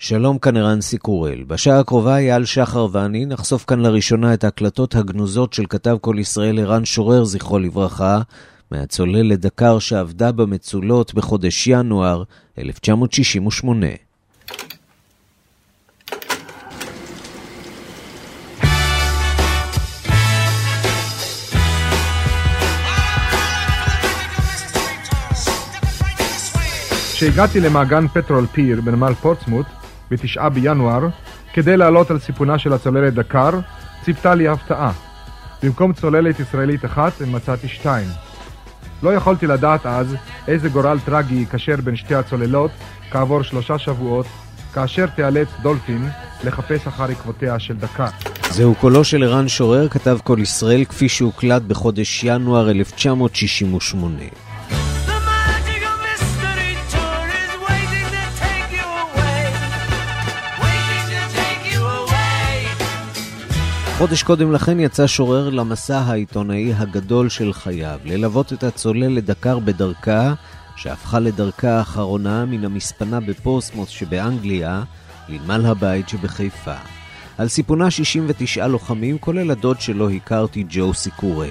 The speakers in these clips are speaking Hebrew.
שלום כאן ערן סיקורל. בשעה הקרובה אייל שחר ואני נחשוף כאן לראשונה את ההקלטות הגנוזות של כתב כל ישראל ערן שורר, זכרו לברכה, מהצוללת דקר שעבדה במצולות בחודש ינואר 1968. כשהגעתי למעגן פטרול פייר בנמל פורצמוט, ב-9 בינואר, כדי לעלות על סיפונה של הצוללת דקר, ציפתה לי הפתעה. במקום צוללת ישראלית אחת, מצאתי שתיים. לא יכולתי לדעת אז איזה גורל טרגי ייקשר בין שתי הצוללות כעבור שלושה שבועות, כאשר תיאלץ דולפין לחפש אחר עקבותיה של דקר. זהו קולו של ערן שורר, כתב קול ישראל, כפי שהוקלט בחודש ינואר 1968. חודש קודם לכן יצא שורר למסע העיתונאי הגדול של חייו, ללוות את הצוללת דקר בדרכה, שהפכה לדרכה האחרונה מן המספנה בפורסמוס שבאנגליה, לנמל הבית שבחיפה. על סיפונה 69 לוחמים, כולל הדוד שלו הכרתי, ג'ו סיקורל.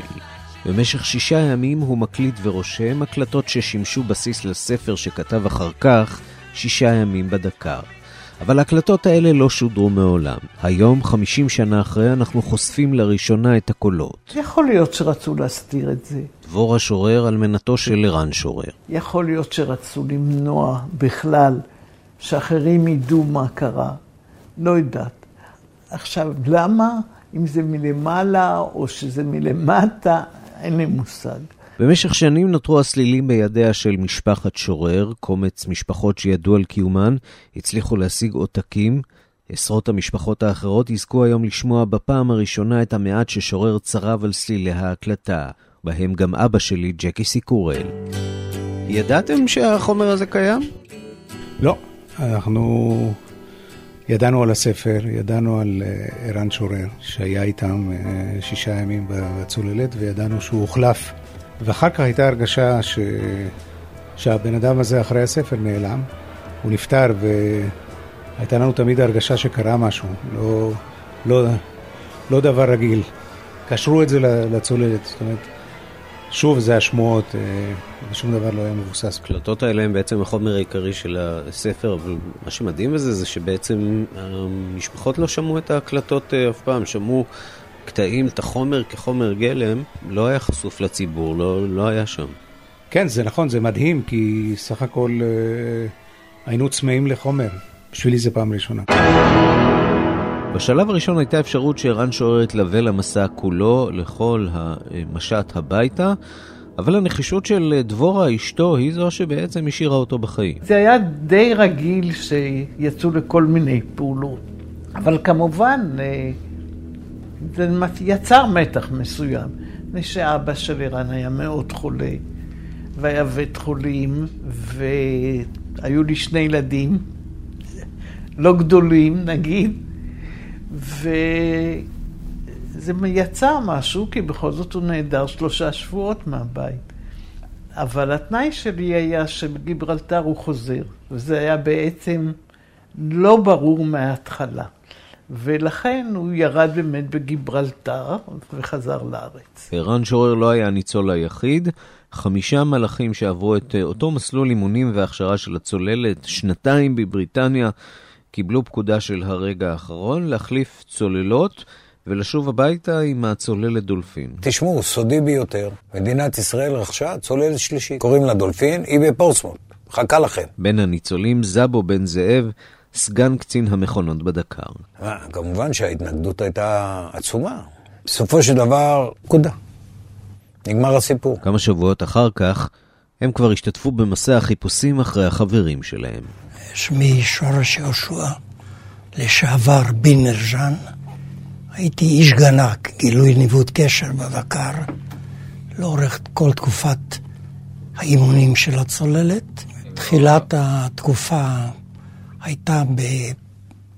במשך שישה ימים הוא מקליט ורושם הקלטות ששימשו בסיס לספר שכתב אחר כך, שישה ימים בדקר. אבל ההקלטות האלה לא שודרו מעולם. היום, 50 שנה אחרי, אנחנו חושפים לראשונה את הקולות. יכול להיות שרצו להסתיר את זה. דבורה שורר, אלמנתו של ערן שורר. יכול להיות שרצו למנוע בכלל שאחרים ידעו מה קרה. לא יודעת. עכשיו, למה? אם זה מלמעלה או שזה מלמטה, אין לי מושג. במשך שנים נותרו הסלילים בידיה של משפחת שורר, קומץ משפחות שידעו על קיומן, הצליחו להשיג עותקים. עשרות המשפחות האחרות יזכו היום לשמוע בפעם הראשונה את המעט ששורר צרב על סלילי ההקלטה, בהם גם אבא שלי, ג'קי סיקורל. ידעתם שהחומר הזה קיים? לא, אנחנו ידענו על הספר, ידענו על אה, ערן שורר, שהיה איתם אה, שישה ימים בצוללת, וידענו שהוא הוחלף ואחר כך הייתה הרגשה ש... שהבן אדם הזה אחרי הספר נעלם, הוא נפטר והייתה לנו תמיד הרגשה שקרה משהו, לא, לא, לא דבר רגיל. קשרו את זה לצוללת, זאת אומרת, שוב זה השמועות, אה, ושום דבר לא היה מבוסס. הקלטות האלה הן בעצם החומר העיקרי של הספר, אבל מה שמדהים בזה זה שבעצם המשפחות לא שמעו את ההקלטות אה, אף פעם, שמעו קטעים, את החומר כחומר גלם, לא היה חשוף לציבור, לא, לא היה שם. כן, זה נכון, זה מדהים, כי סך הכל אה, היינו צמאים לחומר. בשבילי זה פעם ראשונה. בשלב הראשון הייתה אפשרות שערן שוער יתלווה למסע כולו, לכל המשט הביתה, אבל הנחישות של דבורה, אשתו, היא זו שבעצם השאירה אותו בחיים. זה היה די רגיל שיצאו לכל מיני פעולות, אבל כמובן... זה יצר מתח מסוים, מפני שאבא של ערן היה מאוד חולה, והיה בית חולים, והיו לי שני ילדים, לא גדולים נגיד, וזה יצר משהו, כי בכל זאת הוא נעדר שלושה שבועות מהבית. אבל התנאי שלי היה שבגיברלטר הוא חוזר, וזה היה בעצם לא ברור מההתחלה. ולכן הוא ירד באמת בגיברלטר וחזר לארץ. ערן שורר לא היה הניצול היחיד. חמישה מלאכים שעברו את אה, אותו מסלול אימונים והכשרה של הצוללת, שנתיים בבריטניה, קיבלו פקודה של הרגע האחרון להחליף צוללות ולשוב הביתה עם הצוללת דולפין. תשמעו, סודי ביותר, מדינת ישראל רכשה צוללת שלישית. קוראים לה דולפין, היא בפורסמוט. חכה לכם. בין הניצולים זבו בן זאב, סגן קצין המכונות בדקר. כמובן שההתנגדות הייתה עצומה. בסופו של דבר, פקודה. נגמר הסיפור. כמה שבועות אחר כך, הם כבר השתתפו במסע החיפושים אחרי החברים שלהם. שמי שורש יהושע, לשעבר בן נרז'אן. הייתי איש גנק, גילוי ניווט קשר בבקר, לאורך כל תקופת האימונים של הצוללת. תחילת התקופה הייתה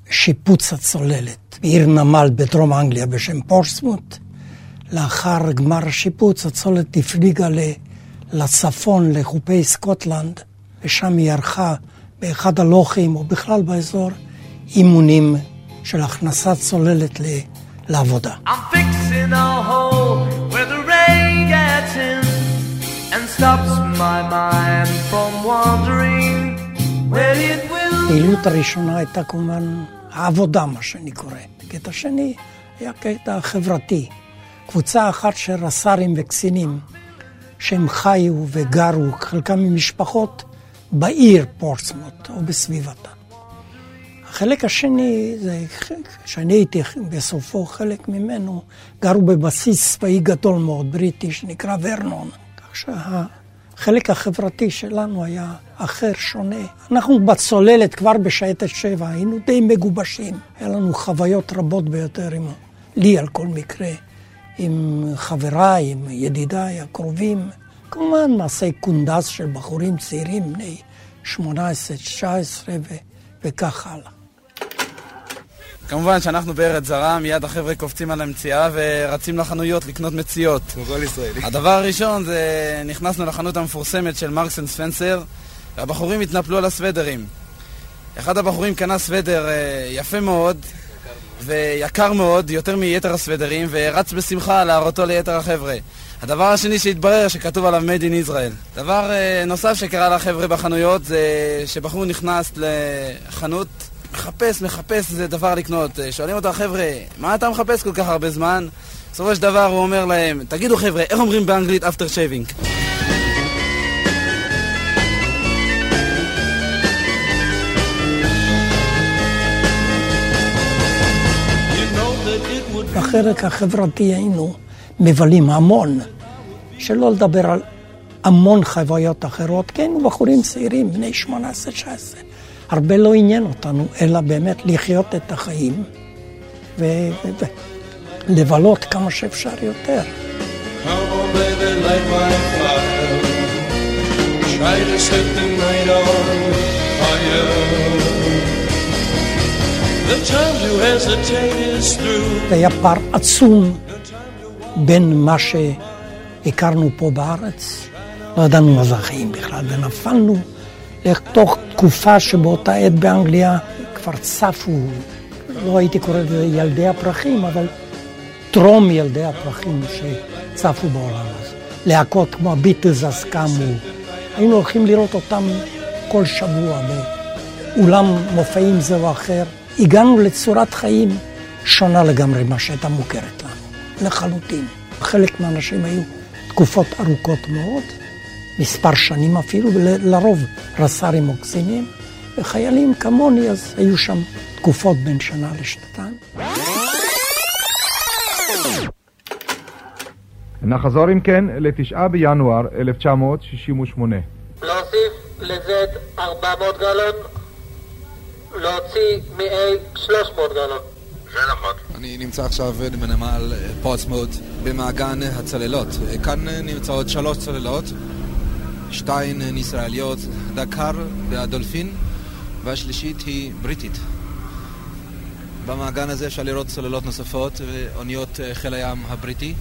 בשיפוץ הצוללת בעיר נמל בדרום אנגליה בשם פורסמוט. לאחר גמר השיפוץ הצוללת הפליגה לצפון, לחופי סקוטלנד, ושם היא ערכה באחד הלוחים, או בכלל באזור, אימונים של הכנסת צוללת לעבודה. הפעילות הראשונה הייתה כמובן העבודה, מה שאני קורא. קטע שני היה קטע חברתי. קבוצה אחת של רס"רים וקצינים, שהם חיו וגרו, חלקם ממשפחות, בעיר פורסמוט או בסביבתה. החלק השני, זה, שאני הייתי בסופו חלק ממנו, גרו בבסיס צבאי גדול מאוד, בריטי, שנקרא ורנון. כך שהחלק החברתי שלנו היה אחר, שונה. אנחנו בצוללת כבר בשייטת שבע, היינו די מגובשים. היה לנו חוויות רבות ביותר עם, לי על כל מקרה, עם חבריי, עם ידידיי הקרובים. כמובן מעשי קונדס של בחורים צעירים, בני 18, 19 ו- וכך הלאה. כמובן שאנחנו בארץ זרה, מיד החבר'ה קופצים על המציאה ורצים לחנויות לקנות מציאות. כמו כל ישראלי. הדבר הראשון זה נכנסנו לחנות המפורסמת של מרקס אנד ספנסר והבחורים התנפלו על הסוודרים. אחד הבחורים קנה סוודר אה, יפה מאוד ויקר מאוד, יותר מיתר הסוודרים, ורץ בשמחה להראותו ליתר החבר'ה. הדבר השני שהתברר שכתוב עליו Made in Israel. דבר אה, נוסף שקרה לחבר'ה בחנויות זה שבחור נכנס לחנות, מחפש, מחפש איזה דבר לקנות. אה, שואלים אותו החבר'ה, מה אתה מחפש כל כך הרבה זמן? בסופו של דבר הוא אומר להם, תגידו חבר'ה, איך אומרים באנגלית after shaving? בחלק החברתי היינו מבלים המון, שלא לדבר על המון חוויות אחרות, כי היינו בחורים צעירים, בני 18-19. הרבה לא עניין אותנו, אלא באמת לחיות את החיים ולבלות כמה שאפשר יותר. זה היה פער עצום בין מה שהכרנו פה בארץ, לא ידענו מה זה החיים בכלל, ונפלנו לתוך תקופה שבאותה עת באנגליה כבר צפו, לא הייתי קורא לזה ילדי הפרחים, אבל טרום ילדי הפרחים שצפו בעולם הזה. להקות כמו הביטלס אז קמו, היינו הולכים לראות אותם כל שבוע באולם מופעים זה או אחר. הגענו לצורת חיים שונה לגמרי ממה שהייתה מוכרת לנו, לחלוטין. חלק מהאנשים היו תקופות ארוכות מאוד, מספר שנים אפילו, ולרוב רס"רים או קצינים, וחיילים כמוני, אז היו שם תקופות בין שנה לשנתיים. נחזור אם כן לתשעה בינואר 1968. להוסיף לזה 400 גלון להוציא מ-A 300 גלון. זה נכון. אני נמצא עכשיו בנמל פורטסמוט במעגן הצוללות. כאן נמצאות שלוש צוללות, שתיים ישראליות, דקר והדולפין, והשלישית היא בריטית. במעגן הזה אפשר לראות צוללות נוספות ואוניות חיל הים הבריטי.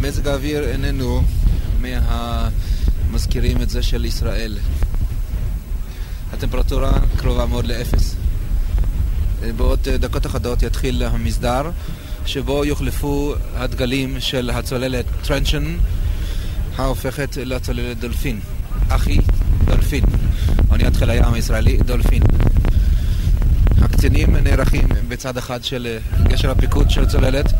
מזג האוויר איננו מהמזכירים את זה של ישראל. הטמפרטורה קרובה מאוד לאפס. בעוד דקות אחדות יתחיל המסדר, שבו יוחלפו הדגלים של הצוללת טרנצ'ן, ההופכת לצוללת דולפין. אחי, דולפין. אוניית חיל הים הישראלי, דולפין. הקצינים נערכים בצד אחד של גשר הפיקוד של הצוללת,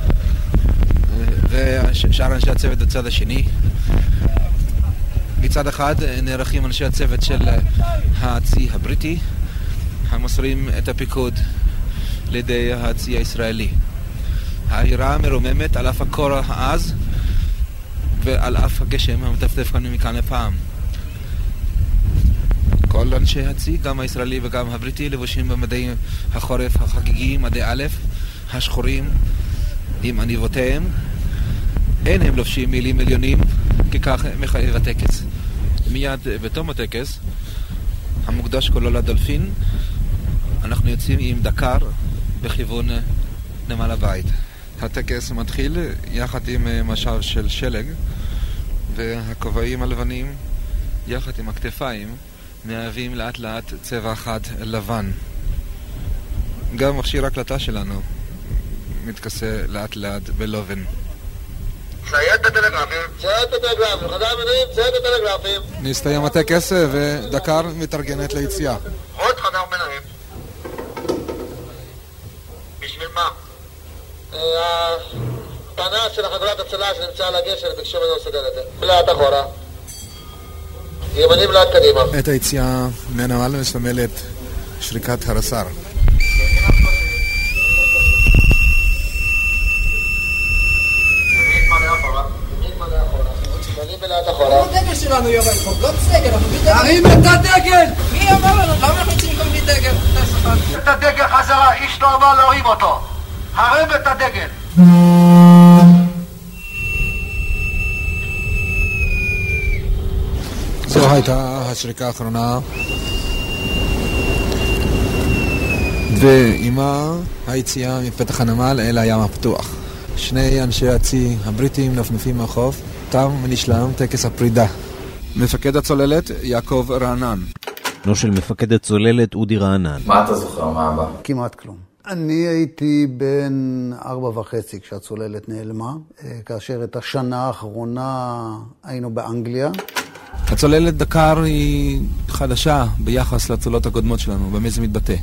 ושאר אנשי הצוות בצד השני. מצד אחד נערכים אנשי הצוות של הצי הבריטי, המוסרים את הפיקוד לידי הצי הישראלי. העירה מרוממת על אף הקור העז ועל אף הגשם המטפטף כאן מכאן לפעם. כל אנשי הצי, גם הישראלי וגם הבריטי, לבושים במדי החורף החגיגי, מדי א', השחורים, עם עניבותיהם. אין הם לובשים מילים עליונים, כי כך מחייב הטקס. מיד בתום הטקס, המוקדש כולו לדולפין, אנחנו יוצאים עם דקר בכיוון נמל הבית. הטקס מתחיל יחד עם אה, משב של שלג, והכובעים הלבנים, יחד עם הכתפיים, מהווים לאט לאט צבע חד לבן. גם מכשיר ההקלטה שלנו מתכסה לאט לאט בלובן. נסתיים הטקס ודקר מתארגנת ליציאה. עוד חדר מנויים. בשביל מה? אה, הפנס של החגורת הצלה שנמצא על הגשר ביקשו ממנו לסדר את זה. לאט אחורה. ימנים לאט קדימה. את היציאה מהנמל מסמלת שריקת הרס"ר. שלנו יורד פה, לא בסדר, אנחנו בלי דגל. תרים את הדגל! מי אמר לנו? למה אנחנו יוצאים בלי דגל? את הדגל חזרה, איש לא אמר להוריד אותו. הרם את הדגל. זו הייתה השריקה האחרונה. ועימה היציאה מפתח הנמל אל הים הפתוח. שני אנשי הצי הבריטים נפנפים מהחוף, תם ונשלם טקס הפרידה. מפקד הצוללת יעקב רענן. בנו של מפקד הצוללת אודי רענן. מה אתה זוכר? מה הבא? כמעט כלום. אני הייתי בן ארבע וחצי כשהצוללת נעלמה, אה, כאשר את השנה האחרונה היינו באנגליה. הצוללת דקר היא חדשה ביחס לצוללות הקודמות שלנו, במה זה מתבטא?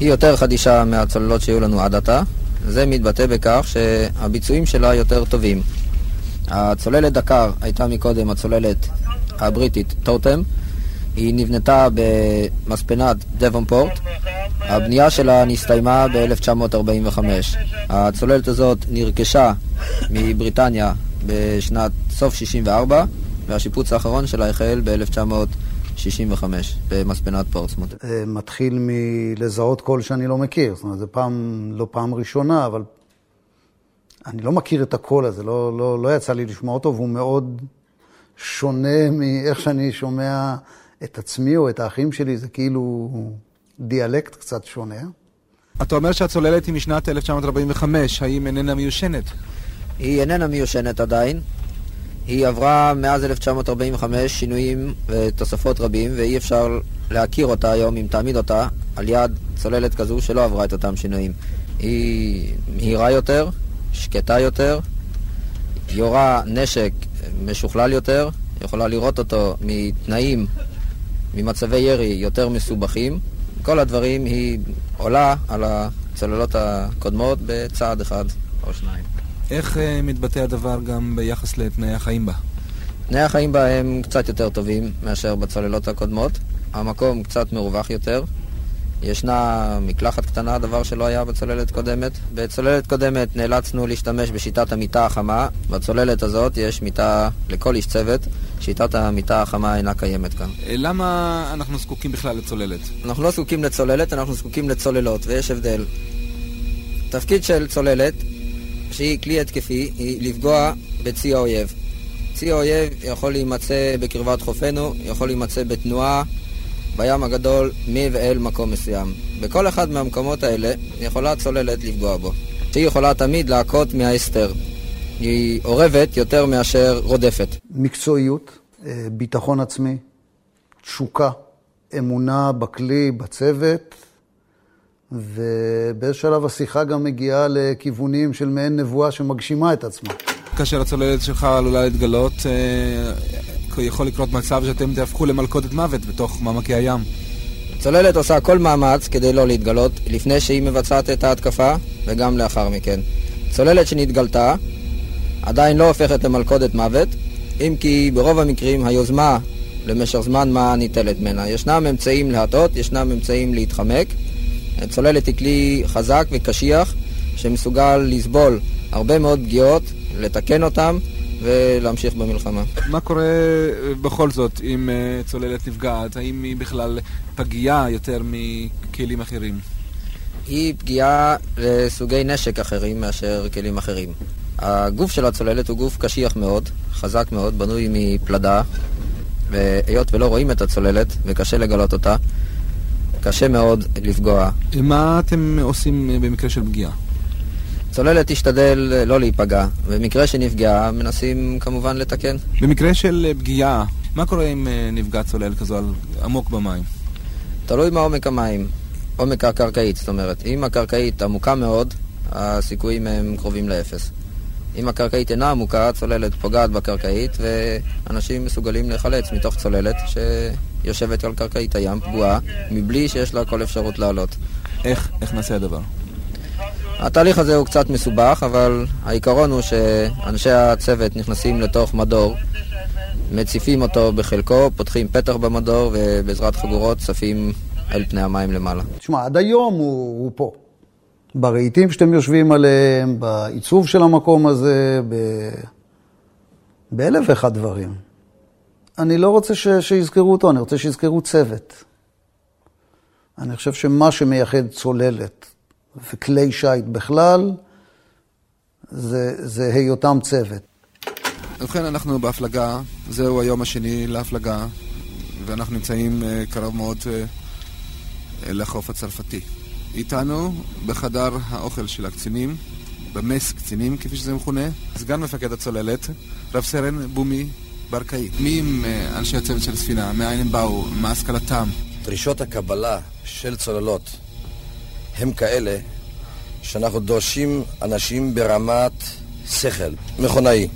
היא יותר חדישה מהצוללות שהיו לנו עד עתה. זה מתבטא בכך שהביצועים שלה יותר טובים. הצוללת דקר הייתה מקודם הצוללת הבריטית טוטם. היא נבנתה במספנת דבונפורט. הבנייה שלה נסתיימה ב-1945. הצוללת הזאת נרכשה מבריטניה בשנת סוף 64, והשיפוץ האחרון שלה החל ב-1965 במספנת פורטסמוט. אה, מתחיל מלזהות קול שאני לא מכיר. זאת אומרת, זו פעם, לא פעם ראשונה, אבל אני לא מכיר את הקול הזה, לא, לא, לא יצא לי לשמוע אותו, והוא מאוד שונה מאיך שאני שומע את עצמי או את האחים שלי, זה כאילו דיאלקט קצת שונה. אתה אומר שהצוללת היא משנת 1945, האם איננה מיושנת? היא איננה מיושנת עדיין. היא עברה מאז 1945 שינויים ותוספות רבים, ואי אפשר להכיר אותה היום אם תעמיד אותה על יד צוללת כזו שלא עברה את אותם שינויים. היא מהירה יותר, שקטה יותר, יורה נשק משוכלל יותר, יכולה לראות אותו מתנאים, ממצבי ירי יותר מסובכים. כל הדברים היא עולה על הצוללות הקודמות בצעד אחד או שניים. איך uh, מתבטא הדבר גם ביחס לתנאי החיים בה? תנאי החיים בה הם קצת יותר טובים מאשר בצוללות הקודמות. המקום קצת מרווח יותר. ישנה מקלחת קטנה, דבר שלא היה בצוללת קודמת. בצוללת קודמת נאלצנו להשתמש בשיטת המיטה החמה. בצוללת הזאת יש מיטה לכל איש צוות. שיטת המיטה החמה אינה קיימת כאן. למה אנחנו זקוקים בכלל לצוללת? אנחנו לא זקוקים לצוללת, אנחנו זקוקים לצוללות, ויש הבדל. תפקיד של צוללת, שהיא כלי התקפי, היא לפגוע בצי האויב. צי האויב יכול להימצא בקרבת חופינו, יכול להימצא בתנועה בים הגדול מ ואל מקום מסוים. בכל אחד מהמקומות האלה יכולה צוללת לפגוע בו. שהיא יכולה תמיד להכות מההסתר. היא אורבת יותר מאשר רודפת. מקצועיות, ביטחון עצמי, תשוקה, אמונה בכלי, בצוות, ובאיזה שלב השיחה גם מגיעה לכיוונים של מעין נבואה שמגשימה את עצמה. כאשר הצוללת שלך עלולה להתגלות, יכול לקרות מצב שאתם תהפכו למלכודת מוות בתוך מעמקי הים. צוללת עושה כל מאמץ כדי לא להתגלות לפני שהיא מבצעת את ההתקפה וגם לאחר מכן. צוללת שנתגלתה עדיין לא הופכת למלכודת מוות, אם כי ברוב המקרים היוזמה למשך זמן מה ניטלת ממנה. ישנם אמצעים להטות, ישנם אמצעים להתחמק. צוללת היא כלי חזק וקשיח שמסוגל לסבול הרבה מאוד פגיעות, לתקן אותם ולהמשיך במלחמה. מה קורה בכל זאת אם צוללת נפגעת? האם היא בכלל פגיעה יותר מכלים אחרים? היא פגיעה לסוגי נשק אחרים מאשר כלים אחרים. הגוף של הצוללת הוא גוף קשיח מאוד, חזק מאוד, בנוי מפלדה, והיות ולא רואים את הצוללת וקשה לגלות אותה, קשה מאוד לפגוע. מה אתם עושים במקרה של פגיעה? צוללת תשתדל לא להיפגע, במקרה שנפגעה מנסים כמובן לתקן. במקרה של פגיעה, מה קורה אם נפגע צולל כזו עמוק במים? תלוי מה עומק המים. עומק הקרקעית, זאת אומרת, אם הקרקעית עמוקה מאוד, הסיכויים הם קרובים לאפס. אם הקרקעית אינה עמוקה, הצוללת פוגעת בקרקעית, ואנשים מסוגלים להיחלץ מתוך צוללת שיושבת על קרקעית הים פגועה, מבלי שיש לה כל אפשרות לעלות. איך, איך נעשה הדבר? התהליך הזה הוא קצת מסובך, אבל העיקרון הוא שאנשי הצוות נכנסים לתוך מדור, מציפים אותו בחלקו, פותחים פתח במדור, ובעזרת חגורות צפים אל פני המים למעלה. תשמע, עד היום הוא, הוא פה. ברהיטים שאתם יושבים עליהם, בעיצוב של המקום הזה, ב... באלף ואחד דברים. אני לא רוצה ש... שיזכרו אותו, אני רוצה שיזכרו צוות. אני חושב שמה שמייחד צוללת וכלי שיט בכלל, זה, זה היותם צוות. ובכן, אנחנו בהפלגה, זהו היום השני להפלגה, ואנחנו נמצאים uh, קרוב מאוד uh, לחוף הצרפתי. איתנו בחדר האוכל של הקצינים, במס קצינים כפי שזה מכונה, סגן מפקד הצוללת, רב סרן בומי ברקאי. מי הם uh, אנשי הצוות של הספינה? מאין הם באו? מה השכלתם? דרישות הקבלה של צוללות הם כאלה שאנחנו דורשים אנשים ברמת שכל, מכונאי.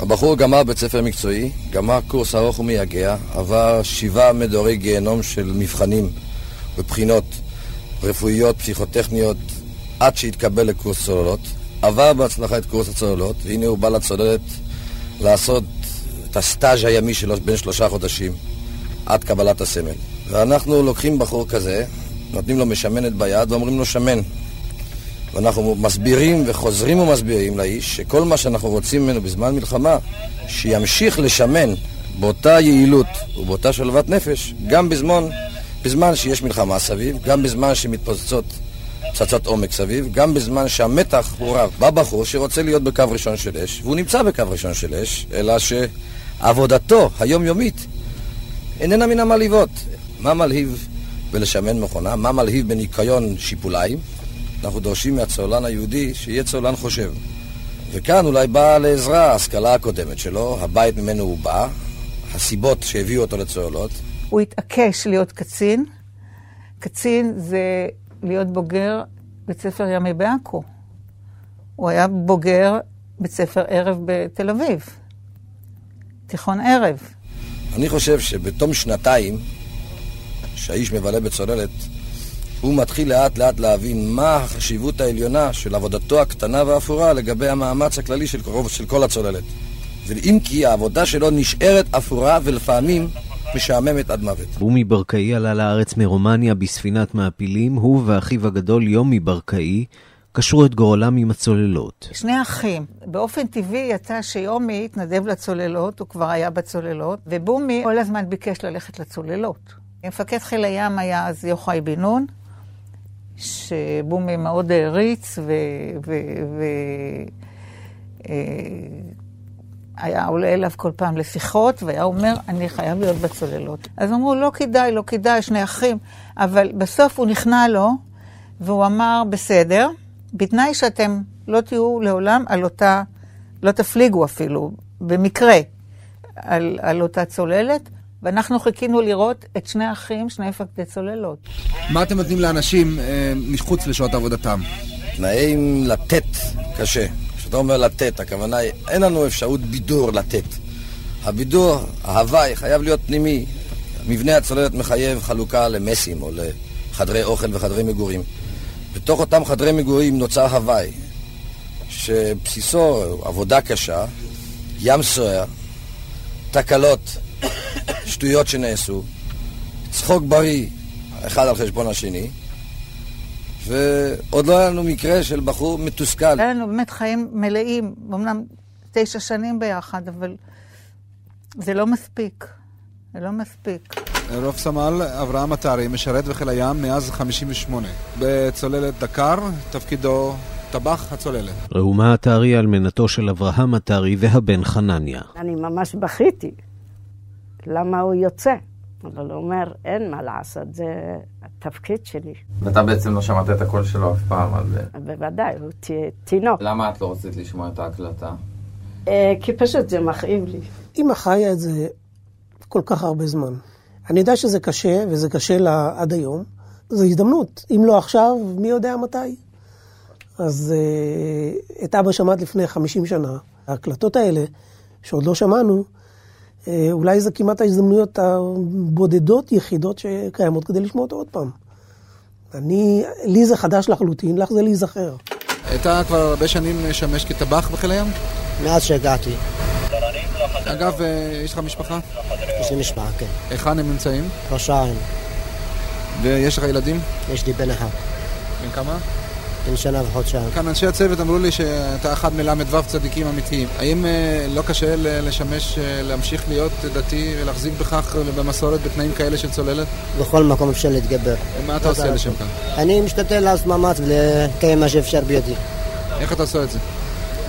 הבחור גמר בית ספר מקצועי, גמר קורס ארוך ומייגע, עבר שבעה מדורי גיהנום של מבחנים ובחינות רפואיות, פסיכוטכניות, עד שהתקבל לקורס צוללות. עבר בהצלחה את קורס הצוללות, והנה הוא בא לצוללת לעשות את הסטאז' הימי שלו בין שלושה חודשים, עד קבלת הסמל. ואנחנו לוקחים בחור כזה, נותנים לו משמנת ביד ואומרים לו שמן. ואנחנו מסבירים וחוזרים ומסבירים לאיש שכל מה שאנחנו רוצים ממנו בזמן מלחמה, שימשיך לשמן באותה יעילות ובאותה שלוות נפש, גם בזמן, בזמן שיש מלחמה סביב, גם בזמן שמתפוצצות פצצות עומק סביב, גם בזמן שהמתח הוא רב. בא בחור שרוצה להיות בקו ראשון של אש, והוא נמצא בקו ראשון של אש, אלא שעבודתו היומיומית איננה מן המלהיבות. מה מלהיב בלשמן מכונה? מה מלהיב בניקיון שיפוליים? אנחנו דורשים מהצוללן היהודי שיהיה צוללן חושב. וכאן אולי באה לעזרה ההשכלה הקודמת שלו, הבית ממנו הוא בא, הסיבות שהביאו אותו לצוללות. הוא התעקש להיות קצין. קצין זה להיות בוגר בית ספר ימי בעכו. הוא היה בוגר בית ספר ערב בתל אביב. תיכון ערב. אני חושב שבתום שנתיים שהאיש מבלה בצוללת, הוא מתחיל לאט לאט להבין מה החשיבות העליונה של עבודתו הקטנה והאפורה לגבי המאמץ הכללי של, קרוב, של כל הצוללת. ואם כי העבודה שלו נשארת אפורה ולפעמים משעממת עד מוות. בומי ברקאי עלה לארץ מרומניה בספינת מעפילים, הוא ואחיו הגדול יומי ברקאי קשרו את גורלם עם הצוללות. שני אחים. באופן טבעי יצא שיומי התנדב לצוללות, הוא כבר היה בצוללות, ובומי כל הזמן ביקש ללכת לצוללות. מפקד חיל הים היה אז יוחאי בן נון, שבומי מאוד העריץ, ו... ו... ו... אה, עולה אליו כל פעם לשיחות, והיה אומר, אני חייב להיות בצוללות. אז אמרו, לא כדאי, לא כדאי, שני אחים. אבל בסוף הוא נכנע לו, והוא אמר, בסדר, בתנאי שאתם לא תהיו לעולם על אותה, לא תפליגו אפילו, במקרה, על, על אותה צוללת. ואנחנו חיכינו לראות את שני האחים, שני מפקדי צוללות. מה אתם נותנים לאנשים אה, מחוץ לשעות עבודתם? תנאים לתת קשה. כשאתה אומר לתת, הכוונה היא, אין לנו אפשרות בידור לתת. הבידור, ההוואי, חייב להיות פנימי. מבנה הצוללת מחייב חלוקה למסים או לחדרי אוכל וחדרי מגורים. בתוך אותם חדרי מגורים נוצר הוואי, שבסיסו עבודה קשה, ים סוער, תקלות, שטויות שנעשו, צחוק בריא, אחד על חשבון השני, ועוד לא היה לנו מקרה של בחור מתוסכל. היה לנו באמת חיים מלאים, אמנם תשע שנים ביחד, אבל זה לא מספיק. זה לא מספיק. רוב סמל אברהם עטרי משרת בחיל הים מאז 58. בצוללת דקר, תפקידו טבח הצוללת. ראומה עטרי אלמנתו של אברהם עטרי והבן חנניה. אני ממש בכיתי. למה הוא יוצא? אבל הוא אומר, אין מה לעשות, זה התפקיד שלי. ואתה בעצם לא שמעת את הקול שלו אף פעם על זה? בוודאי, הוא תינוק. למה את לא רצית לשמוע את ההקלטה? אה, כי פשוט זה מכאיב לי. אמא חיה את זה כל כך הרבה זמן. אני יודע שזה קשה, וזה קשה לה עד היום, זו הזדמנות. אם לא עכשיו, מי יודע מתי. אז אה, את אבא שמעת לפני 50 שנה. ההקלטות האלה, שעוד לא שמענו, אה, אולי זה כמעט ההזדמנויות הבודדות, יחידות שקיימות כדי לשמוע אותו עוד פעם. אני, לי זה חדש לחלוטין, לך זה להיזכר. אתה כבר הרבה שנים משמש כטבח בחיל הים? מאז שהגעתי. אגב, אה, יש לך משפחה? יש לי משפחה, כן. היכן הם נמצאים? ראש העין. ויש לך ילדים? יש לי בן אחד. בן כמה? בן שנה וחודשיים. כאן אנשי הצוות אמרו לי שאתה אחד מל"ו צדיקים אמיתיים. האם אה, לא קשה לשמש, אה, להמשיך להיות דתי ולהחזיק בכך במסורת בתנאים כאלה של צוללת? בכל מקום אפשר להתגבר. ומה אתה עושה לשם כך? אני משתדל לעשות מאמץ ולקיים מה שאפשר בידי. איך אתה עושה את זה?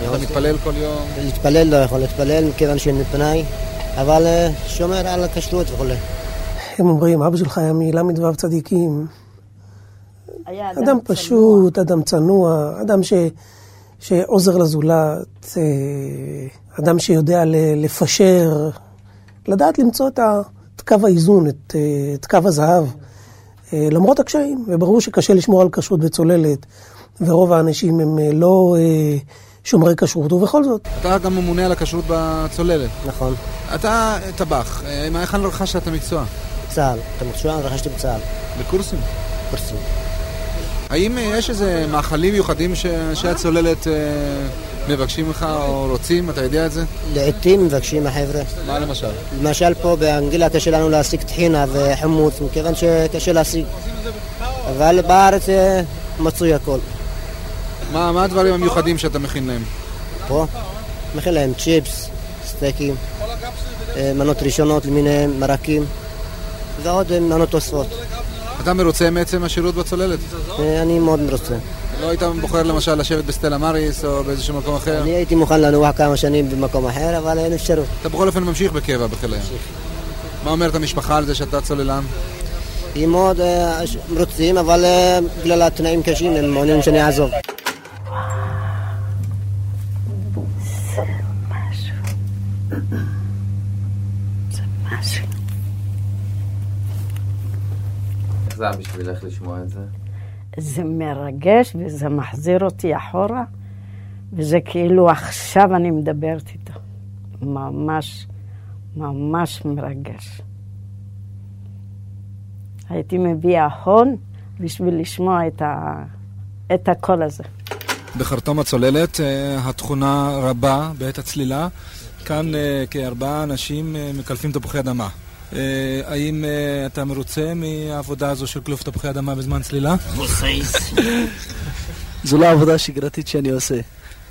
אתה מתפלל כל יום? להתפלל לא יכול להתפלל מכיוון שאני מפנאי, אבל אה, שומר על הכשרות וכו'. הם אומרים, אבא שלך היה מל"ו צדיקים. אדם, אדם פשוט, צנוע. אדם צנוע, אדם ש, שעוזר לזולת, אה, אדם שיודע לפשר, לדעת למצוא את, ה, את קו האיזון, את, אה, את קו הזהב, למרות הקשיים. וברור שקשה לשמור על כשרות בצוללת, ורוב האנשים הם לא שומרי כשרות, ובכל זאת. אתה גם ממונה על הכשרות בצוללת. נכון. אתה טבח, היכן רכשת את המקצוע? צה"ל. את המקצוע רכשתי בצה"ל. בקורסים? קורסים. האם יש איזה מאכלים מיוחדים שאנשי הצוללת מבקשים ממך או רוצים? אתה יודע את זה? לעיתים מבקשים החבר'ה. מה למשל? למשל פה באנגליה קשה לנו להשיג טחינה וחמוץ, מכיוון שקשה להשיג. אבל בארץ מצוי הכל. מה, מה הדברים המיוחדים שאתה מכין להם? פה? מכין להם צ'יפס, סטייקים, מנות ראשונות למיניהם, מרקים, ועוד מנות תוספות. אתה מרוצה מעצם השירות בצוללת? אני מאוד מרוצה. לא היית בוחר למשל לשבת בסטלה מריס או באיזשהו מקום אחר? אני הייתי מוכן לנוח כמה שנים במקום אחר, אבל אין אפשרות. אתה בכל אופן ממשיך בקבע בחיל הים. מה אומרת המשפחה על זה שאתה צוללן? היא מאוד מרוצים, אבל בגלל התנאים קשים הם מעוניינים שאני אעזוב. זה משהו. איך זה היה בשבילך לשמוע את זה? זה מרגש וזה מחזיר אותי אחורה, וזה כאילו עכשיו אני מדברת איתו. ממש, ממש מרגש. הייתי מביאה הון בשביל לשמוע את, ה... את הקול הזה. בחרטום הצוללת התכונה רבה בעת הצלילה. כאן כארבעה אנשים מקלפים תפוחי אדמה. האם אתה מרוצה מהעבודה הזו של קלוף תפוחי אדמה בזמן צלילה? זו לא עבודה שגרתית שאני עושה.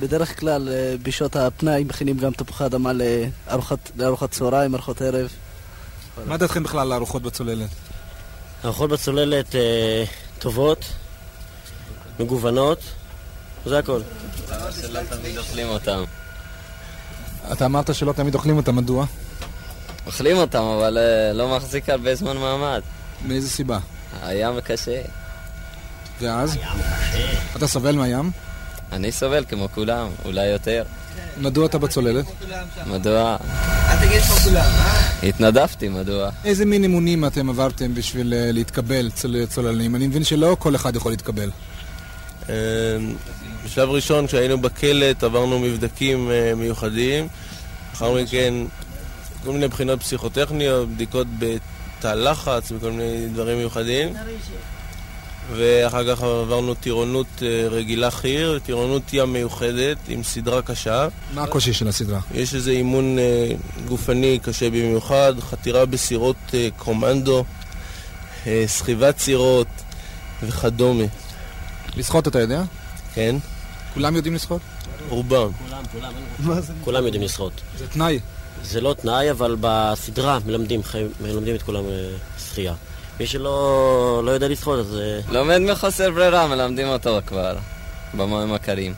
בדרך כלל בשעות הפנאי מכינים גם תפוחי אדמה לארוחת, צהריים, ארוחת ערב. מה דעתכם בכלל על הארוחות בצוללת? הארוחות בצוללת אה, טובות, מגוונות, זה הכל. שלא תמיד אוכלים אותם. אתה אמרת שלא תמיד אוכלים אותם, מדוע? אוכלים אותם, אבל uh, לא מחזיק הרבה זמן מעמד. מאיזה סיבה? הים קשה. ואז? אתה סובל מהים? אני סובל כמו כולם, אולי יותר. מדוע אתה בצוללת? מדוע? אל תגיד כמו כולם, אה? התנדבתי, מדוע? איזה מין אימונים אתם עברתם בשביל uh, להתקבל צוללנים? אני מבין שלא כל אחד יכול להתקבל. בשלב ראשון, כשהיינו בקלט, עברנו מבדקים מיוחדים. לאחר מכן, כל מיני בחינות פסיכוטכניות, בדיקות בתא לחץ וכל מיני דברים מיוחדים. ואחר כך עברנו טירונות רגילה חי"ר וטירונות ים מיוחדת עם סדרה קשה. מה הקושי של הסדרה? יש איזה אימון גופני קשה במיוחד, חתירה בסירות קומנדו, סחיבת סירות וכדומה. לשחות אתה יודע? כן. כולם יודעים לשחות? רובם. כולם, כולם. כולם יודעים לשחות. זה תנאי. זה לא תנאי, אבל בסדרה מלמדים, מלמדים את כולם שחייה. מי שלא לא יודע לשחות, אז... לומד מחוסר ברירה, מלמדים אותו כבר, במים הקרים.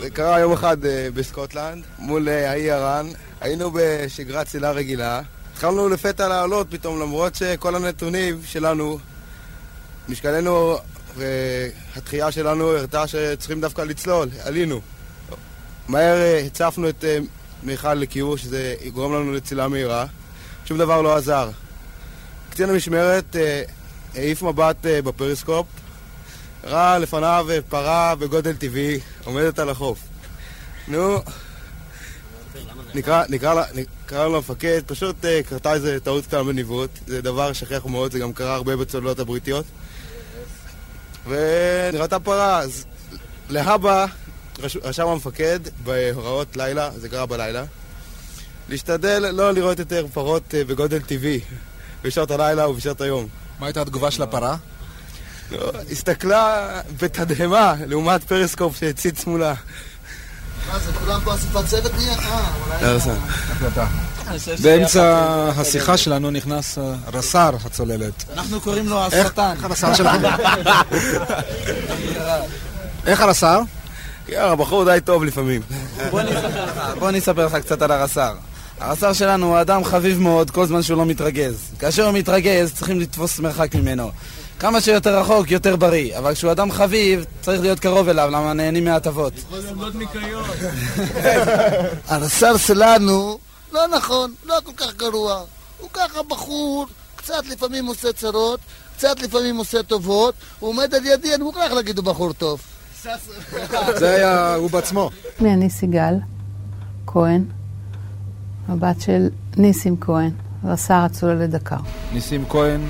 זה קרה יום אחד בסקוטלנד, מול האי הרן. היינו בשגרת צלילה רגילה. התחלנו לפתע לעלות פתאום, למרות שכל הנתונים שלנו, משקלנו והתחייה שלנו הראתה שצריכים דווקא לצלול, עלינו. מהר הצפנו את מיכל לקיור, שזה יגרום לנו לצלילה מהירה. שום דבר לא עזר. קצין המשמרת העיף מבט אה, בפריסקופ, ראה לפניו אה, פרה בגודל טבעי עומדת על החוף. נו, נקרא, נקרא, נקרא לו למפקד, פשוט אה, קרתה איזה טעות קטנה בניווט, זה דבר שכיח מאוד, זה גם קרה הרבה בצוללות הבריטיות. ונראתה פרה, אז להבא רשם המפקד בהוראות לילה, זה קרה בלילה, להשתדל לא לראות יותר פרות אה, בגודל טבעי בשעות הלילה ובשעות היום. מה הייתה התגובה של הפרה? לא, הסתכלה בתדהמה לעומת פריסקופ שהציץ מולה. מה זה, כולם פה אספת צוות נהיה? אה, אולי... החלטה. באמצע השיחה שלנו נכנס אה, רס"ר הצוללת. אנחנו קוראים לו השטן. איך הרס"ר שלכם? איך הרס"ר? יאללה, בחור די טוב לפעמים. בוא אני אספר לך, בוא אני אספר לך קצת על הרס"ר. הרס"ר שלנו הוא אדם חביב מאוד כל זמן שהוא לא מתרגז. כאשר הוא מתרגז צריכים לתפוס מרחק ממנו. כמה שיותר רחוק, יותר בריא. אבל כשהוא אדם חביב, צריך להיות קרוב אליו, למה נהנים מההטבות. הרס"ר שלנו, לא נכון, לא כל כך גרוע. הוא ככה בחור, קצת לפעמים עושה צרות, קצת לפעמים עושה טובות, הוא עומד על ידי, אני מוכרח להגיד הוא בחור טוב. זה היה הוא בעצמו. אני סיגל כהן, הבת של ניסים כהן, רס"ר הצוללת דקר. ניסים כהן,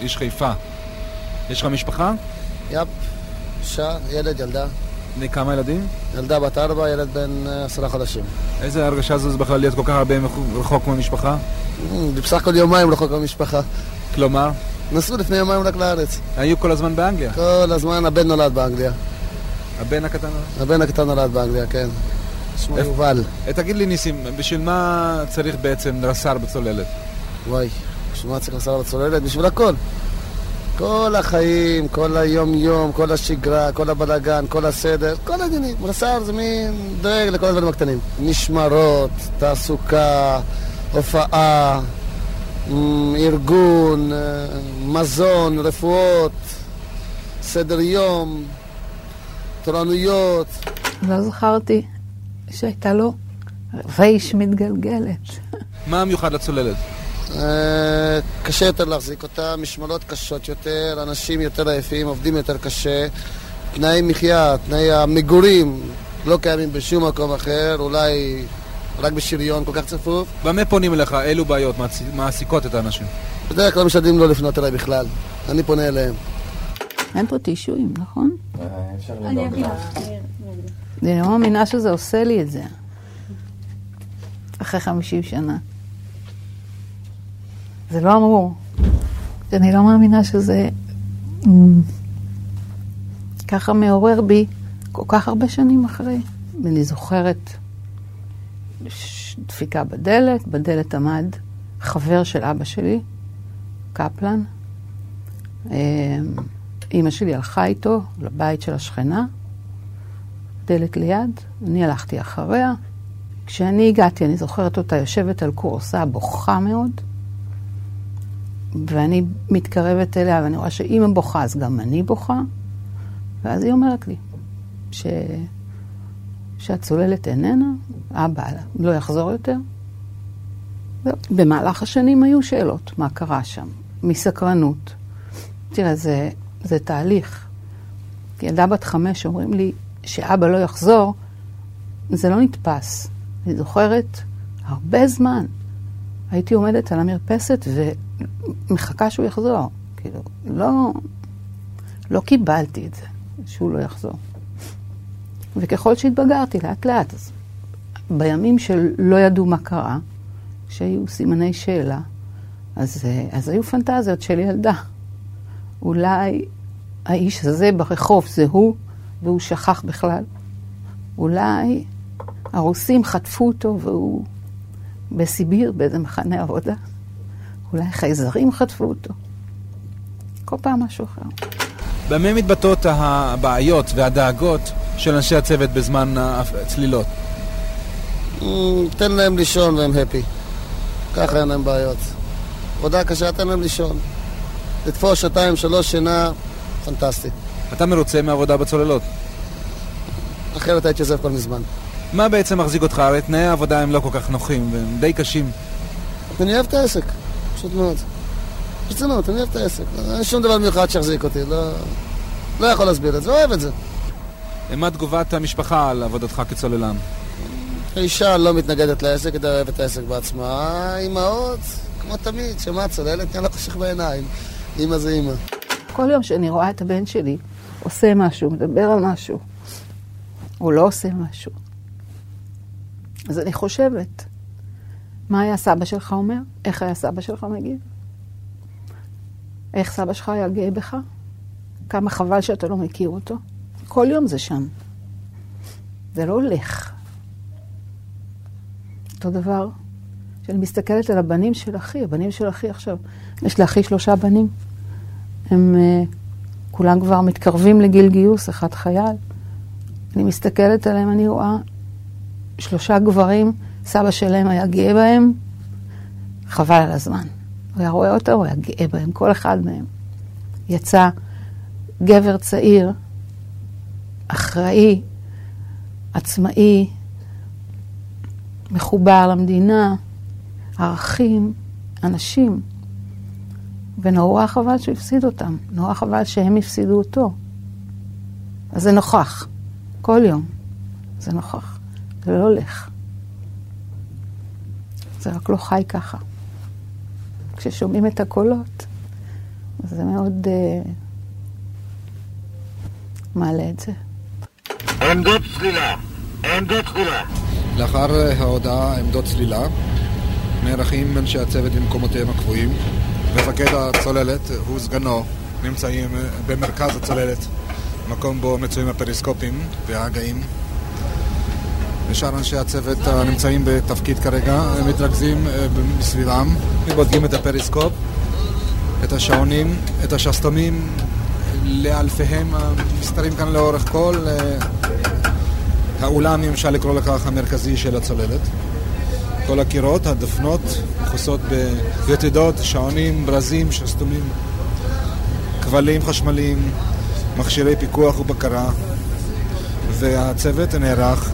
איש חיפה. יש לך משפחה? יפ, אישה, ילד, ילדה. בני כמה ילדים? ילדה בת ארבע, ילד בן אה, עשרה חודשים. איזה הרגשה זו זה בכלל להיות כל כך הרבה רחוק מהמשפחה? אמ, בסך הכל יומיים רחוק מהמשפחה. כלומר? נסעו לפני יומיים רק לארץ. היו כל הזמן באנגליה. כל הזמן הבן נולד באנגליה. הבן הקטן? הבן הקטן נולד באנגליה, כן. שמו? יובל. אה, תגיד לי ניסים, בשביל מה צריך בעצם רס"ר בצוללת? וואי, בשביל מה צריך לנסוע בצוללת? בשביל הכל. כל החיים, כל היום-יום, כל השגרה, כל הבלאגן, כל הסדר, כל העניינים. רס"ר זה מין דואג לכל הדברים הקטנים. משמרות, תעסוקה, הופעה, ארגון, אה, מזון, רפואות, סדר יום, תורנויות. לא זכרתי שהייתה לו רייש מתגלגלת. מה המיוחד לצוללת? אה, קשה יותר להחזיק אותה, משמרות קשות יותר, אנשים יותר עייפים, עובדים יותר קשה, תנאי מחיה, תנאי המגורים לא קיימים בשום מקום אחר, אולי רק בשריון כל כך צפוף. במה פונים אליך? אילו בעיות מעסיקות את האנשים? בדרך כלל משתדלים לא לפנות אליי בכלל, אני פונה אליהם. אין פה טישואים, נכון? אפשר אני אביא לך. אני לא מאמינה שזה עושה לי את זה. אחרי 50 שנה. זה לא אמור. אני לא מאמינה שזה אמ, ככה מעורר בי כל כך הרבה שנים אחרי. ואני זוכרת דפיקה בדלת, בדלת עמד חבר של אבא שלי, קפלן. אימא שלי הלכה איתו לבית של השכנה, דלת ליד, אני הלכתי אחריה. כשאני הגעתי, אני זוכרת אותה יושבת על כורסה, בוכה מאוד, ואני מתקרבת אליה, ואני רואה שאימא בוכה, אז גם אני בוכה, ואז היא אומרת לי ש... שהצוללת איננה, אבא לא יחזור יותר. במהלך השנים היו שאלות, מה קרה שם, מסקרנות. תראה, זה, זה תהליך. ילדה בת חמש אומרים לי שאבא לא יחזור, זה לא נתפס. אני זוכרת הרבה זמן. הייתי עומדת על המרפסת ומחכה שהוא יחזור. כאילו, לא, לא קיבלתי את זה, שהוא לא יחזור. וככל שהתבגרתי, לאט לאט, אז בימים שלא ידעו מה קרה, שהיו סימני שאלה, אז, אה, אז היו פנטזיות של ילדה. אולי האיש הזה ברחוב זה הוא, והוא שכח בכלל. אולי הרוסים חטפו אותו והוא בסיביר, באיזה מחנה עבודה. אולי חייזרים חטפו אותו. כל פעם משהו אחר. במה מתבטאות הבעיות והדאגות של אנשי הצוות בזמן הצלילות? אמ, תן להם לישון והם הפי. ככה אין להם בעיות. עבודה קשה, תן להם לישון. לתפוס שעתיים, שלוש שינה, פנטסטי. אתה מרוצה מהעבודה בצוללות? אחרת הייתי עוזב כל מזמן. מה בעצם מחזיק אותך? הרי תנאי העבודה הם לא כל כך נוחים והם די קשים. אני אוהב את העסק, פשוט מאוד. ברצינות, אני אוהב את העסק. אין שום דבר מיוחד שיחזיק אותי, לא, לא יכול להסביר את זה, אוהב את זה. מה תגובת המשפחה על עבודתך כצוללן? האישה לא מתנגדת לעסק, היא אוהבת את העסק בעצמה. האימהות, כמו תמיד, שמה צוללת, נהיה לה חשך בעיניים. אימא זה אימא. כל יום שאני רואה את הבן שלי עושה משהו, מדבר על משהו, או לא עושה משהו, אז אני חושבת, מה היה סבא שלך אומר? איך היה סבא שלך מגיב? איך סבא שלך היה גאה בך? כמה חבל שאתה לא מכיר אותו. כל יום זה שם. זה לא הולך. אותו דבר, כשאני מסתכלת על הבנים של אחי, הבנים של אחי עכשיו, יש לאחי שלושה בנים. הם uh, כולם כבר מתקרבים לגיל גיוס, אחד חייל. אני מסתכלת עליהם, אני רואה שלושה גברים, סבא שלהם היה גאה בהם, חבל על הזמן. הוא היה רואה אותו, הוא היה גאה בהם, כל אחד מהם. יצא גבר צעיר, אחראי, עצמאי, מחובר למדינה, ערכים, אנשים. ונורא חבל שהוא הפסיד אותם, נורא חבל שהם הפסידו אותו. אז זה נוכח, כל יום זה נוכח, זה לא הולך. זה רק לא חי ככה. כששומעים את הקולות, זה מאוד uh, מעלה את זה. עמדות צלילה, עמדות צלילה. לאחר ההודעה עמדות צלילה, נערכים אנשי הצוות במקומותיהם הקבועים. מפקד הצוללת הוא סגנו נמצאים במרכז הצוללת, מקום בו מצויים הפריסקופים וההגאים. ושאר אנשי הצוות הנמצאים בתפקיד כרגע הם מתרכזים מסביבם, בודקים את הפריסקופ, את השעונים, את השסתומים לאלפיהם המסתרים כאן לאורך כל האולם, אם אפשר לקרוא לכך, המרכזי של הצוללת. כל הקירות, הדפנות, מכוסות ביתדות, שעונים, ברזים, שסתומים, כבלים חשמליים, מכשירי פיקוח ובקרה, והצוות נערך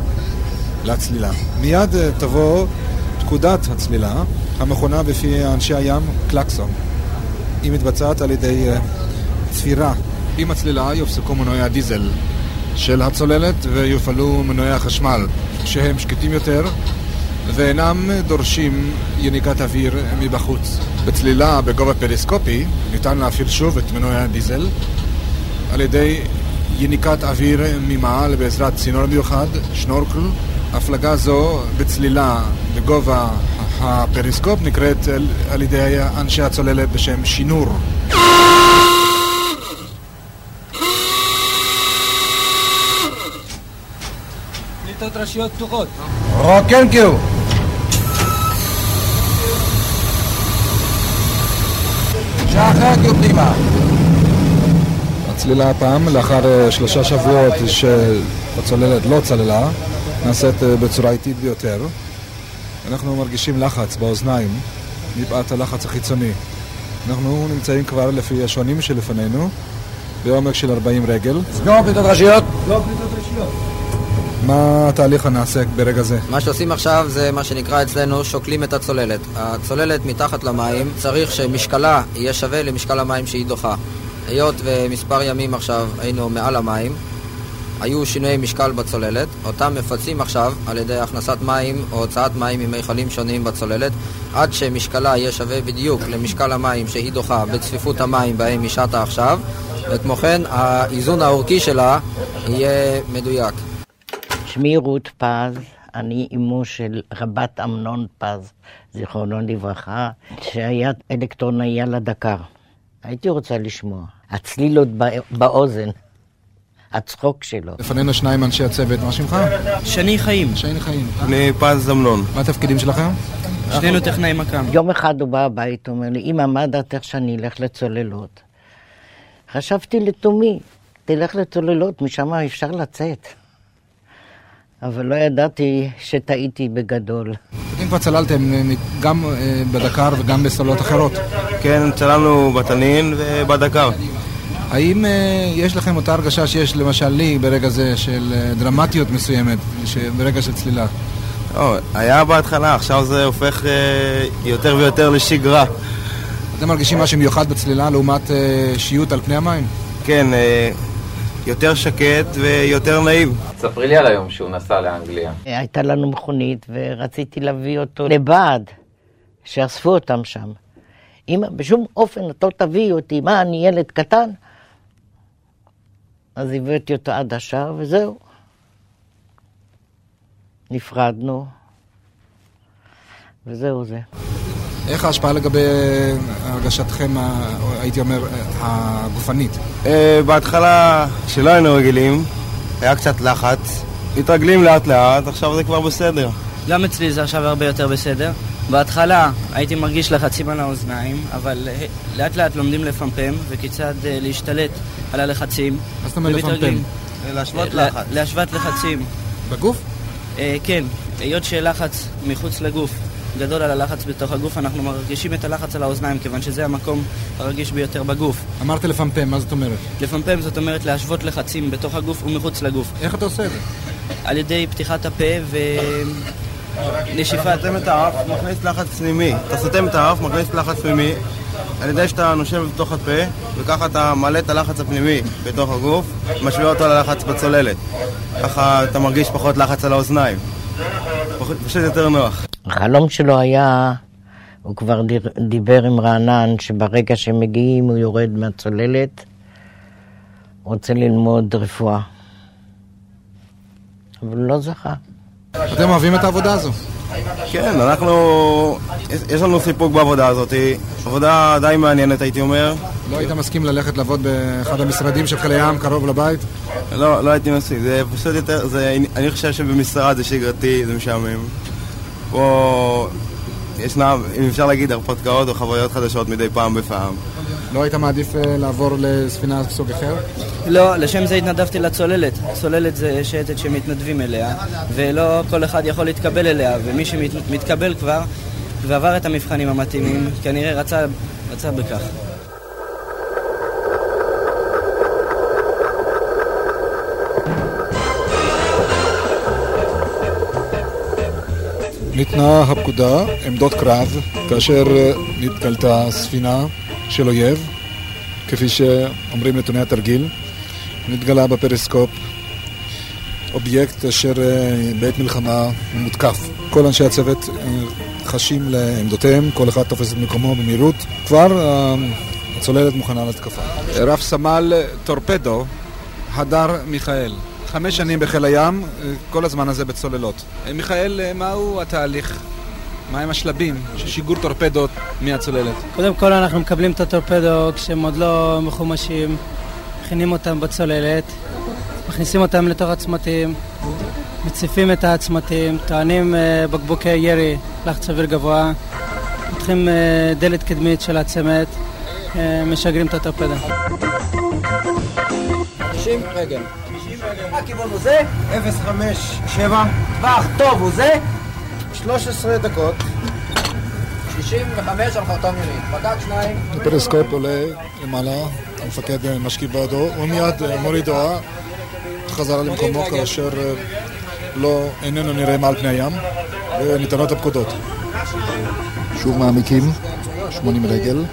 לצלילה. מיד תבוא פקודת הצלילה, המכונה בפי אנשי הים קלקסון. היא מתבצעת על ידי צפירה. עם הצלילה יופסקו מנועי הדיזל של הצוללת ויופעלו מנועי החשמל, שהם שקטים יותר ואינם דורשים יניקת אוויר מבחוץ. בצלילה בגובה פריסקופי ניתן להפעיל שוב את מנועי הדיזל על ידי יניקת אוויר ממעל בעזרת צינור מיוחד, שנורקל. הפלגה זו בצלילה בגובה הפריסקופ נקראת על ידי אנשי הצוללת בשם שינור. פליטות ראשיות פתוחות. רוקנקיו! שחק פנימה. הצלילה הפעם, לאחר שלושה שבועות שהצוללת לא צללה, נעשית בצורה איטית ביותר. אנחנו מרגישים לחץ באוזניים, מפאת הלחץ החיצוני. אנחנו נמצאים כבר לפי השעונים שלפנינו, בעומק של 40 רגל. סגור פליטות ראשיות. סגור פליטות ראשיות. מה התהליך הנעשה ברגע זה? מה שעושים עכשיו זה מה שנקרא אצלנו שוקלים את הצוללת. הצוללת מתחת למים צריך שמשקלה יהיה שווה למשקל המים שהיא דוחה. היות ומספר ימים עכשיו היינו מעל המים, היו שינויי משקל בצוללת, אותם מפצים עכשיו על ידי הכנסת מים או הוצאת מים ממכלים שונים בצוללת עד שמשקלה יהיה שווה בדיוק למשקל המים שהיא דוחה בצפיפות המים בהם היא שטה עכשיו וכמו כן האיזון האורכי שלה יהיה מדויק. שמי רות פז, אני אמו של רבת אמנון פז, זיכרונו לברכה, שהיה אלקטרונאי על הדקר. הייתי רוצה לשמוע. הצלילות באוזן. הצחוק שלו. לפנינו שניים אנשי הצוות, מה שמך? שני חיים. שני חיים. אני פז אמנון. מה התפקידים שלכם? שנינו טכנאי מכ"ם. יום אחד הוא בא הביתה, אומר לי, אמא, מה דעתך שאני אלך לצוללות? חשבתי לתומי, תלך לצוללות, משם אפשר לצאת. אבל לא ידעתי שטעיתי בגדול. אם כבר צללתם גם בדקר וגם בסוללות אחרות. כן, צללנו בתנין ובדקר. האם יש לכם אותה הרגשה שיש למשל לי ברגע זה של דרמטיות מסוימת, ברגע של צלילה? לא, היה בהתחלה, עכשיו זה הופך יותר ויותר לשגרה. אתם מרגישים משהו מיוחד בצלילה לעומת אה, שיוט על פני המים? כן, אה, יותר שקט ויותר נעים. ספרי לי על היום שהוא נסע לאנגליה. הייתה לנו מכונית ורציתי להביא אותו לבד, שאספו אותם שם. אמא, בשום אופן את לא תביאי אותי, מה, אני ילד קטן? אז הבאתי אותו עד השער וזהו. נפרדנו, וזהו זה. איך ההשפעה לגבי הרגשתכם, הייתי אומר, הגופנית? אה, בהתחלה, כשלא היינו רגילים, היה קצת לחץ. מתרגלים לאט לאט, עכשיו זה כבר בסדר. גם אצלי זה עכשיו הרבה יותר בסדר. בהתחלה הייתי מרגיש לחצים על האוזניים, אבל אה, לאט לאט לומדים לפמפם וכיצד אה, להשתלט על הלחצים. מה זאת אומרת. לפמפם? להשוות לחץ. להשוות לחצים. בגוף? כן, היות שלחץ מחוץ לגוף גדול על הלחץ בתוך הגוף, אנחנו מרגישים את הלחץ על האוזניים, כיוון שזה המקום הרגיש ביותר בגוף. אמרת לפמפם, מה זאת אומרת? לפמפם זאת אומרת להשוות לחצים בתוך הגוף ומחוץ לגוף. איך אתה עושה את זה? על ידי פתיחת הפה ונשיפת... אתה סותם את האף, מכניס לחץ פנימי. אתה סותם את האף, מכניס לחץ פנימי, על ידי שאתה נושם בתוך הפה, וככה אתה מעלה את הלחץ הפנימי בתוך הגוף, משווה אותו ללחץ בצוללת. ככה אתה מרגיש פחות לחץ על האוזניים. פשוט יותר נוח. החלום שלו היה, הוא כבר דיבר עם רענן, שברגע שהם מגיעים הוא יורד מהצוללת, רוצה ללמוד רפואה. אבל לא זכה. אתם אוהבים את העבודה הזו? כן, אנחנו... יש- לנו סיפוק בעבודה הזאת. עבודה די מעניינת, הייתי אומר. לא היית מסכים ללכת לעבוד באחד המשרדים של חיל הים, קרוב לבית? לא, לא הייתי מסכים. זה פשוט יותר... זה, אני חושב שבמשרד זה שגרתי, זה משעמם. פה ישנם, אם אפשר להגיד, הרפתקאות או חוויות חדשות מדי פעם בפעם. לא היית מעדיף אה, לעבור לספינה סוג אחר? לא, לשם זה התנדבתי לצוללת. צוללת זה שייטת שמתנדבים אליה, ולא כל אחד יכול להתקבל אליה, ומי שמתקבל כבר, ועבר את המבחנים המתאימים, כנראה רצה, רצה בכך. ניתנה הפקודה, עמדות קרב, כאשר אה, נתגלתה ספינה של אויב, כפי שאומרים נתוני התרגיל. נתגלה בפריסקופ אובייקט אשר אה, בעת מלחמה מותקף. כל אנשי הצוות אה, חשים לעמדותיהם, כל אחד תופס את מקומו במהירות. כבר אה, הצוללת מוכנה להתקפה. רב סמל טורפדו, הדר מיכאל. חמש שנים בחיל הים, כל הזמן הזה בצוללות. מיכאל, מהו התהליך? מהם השלבים של שיגור טורפדות מהצוללת? קודם כל אנחנו מקבלים את הטורפדו כשהם עוד לא מחומשים, מכינים אותם בצוללת, מכניסים אותם לתוך הצמתים, מציפים את הצמתים, טוענים אה, בקבוקי ירי, לחץ אוויר גבוה, פותחים אה, דלת קדמית של הצמד, אה, משגרים את הטורפדו. 50 רגל. הכיוון הוא זה? 057. טווח טוב הוא זה? 13 דקות. 65 על חרטום ימין. פקד שניים. הפריסקופ עולה למעלה, המפקד משכיב בעדו, הוא מיד אה, מוריד הוראה חזרה למקומו כאשר אה, לא, איננו נראה מעל פני הים וניתנות הפקודות. שוב מעמיקים, 80 רגל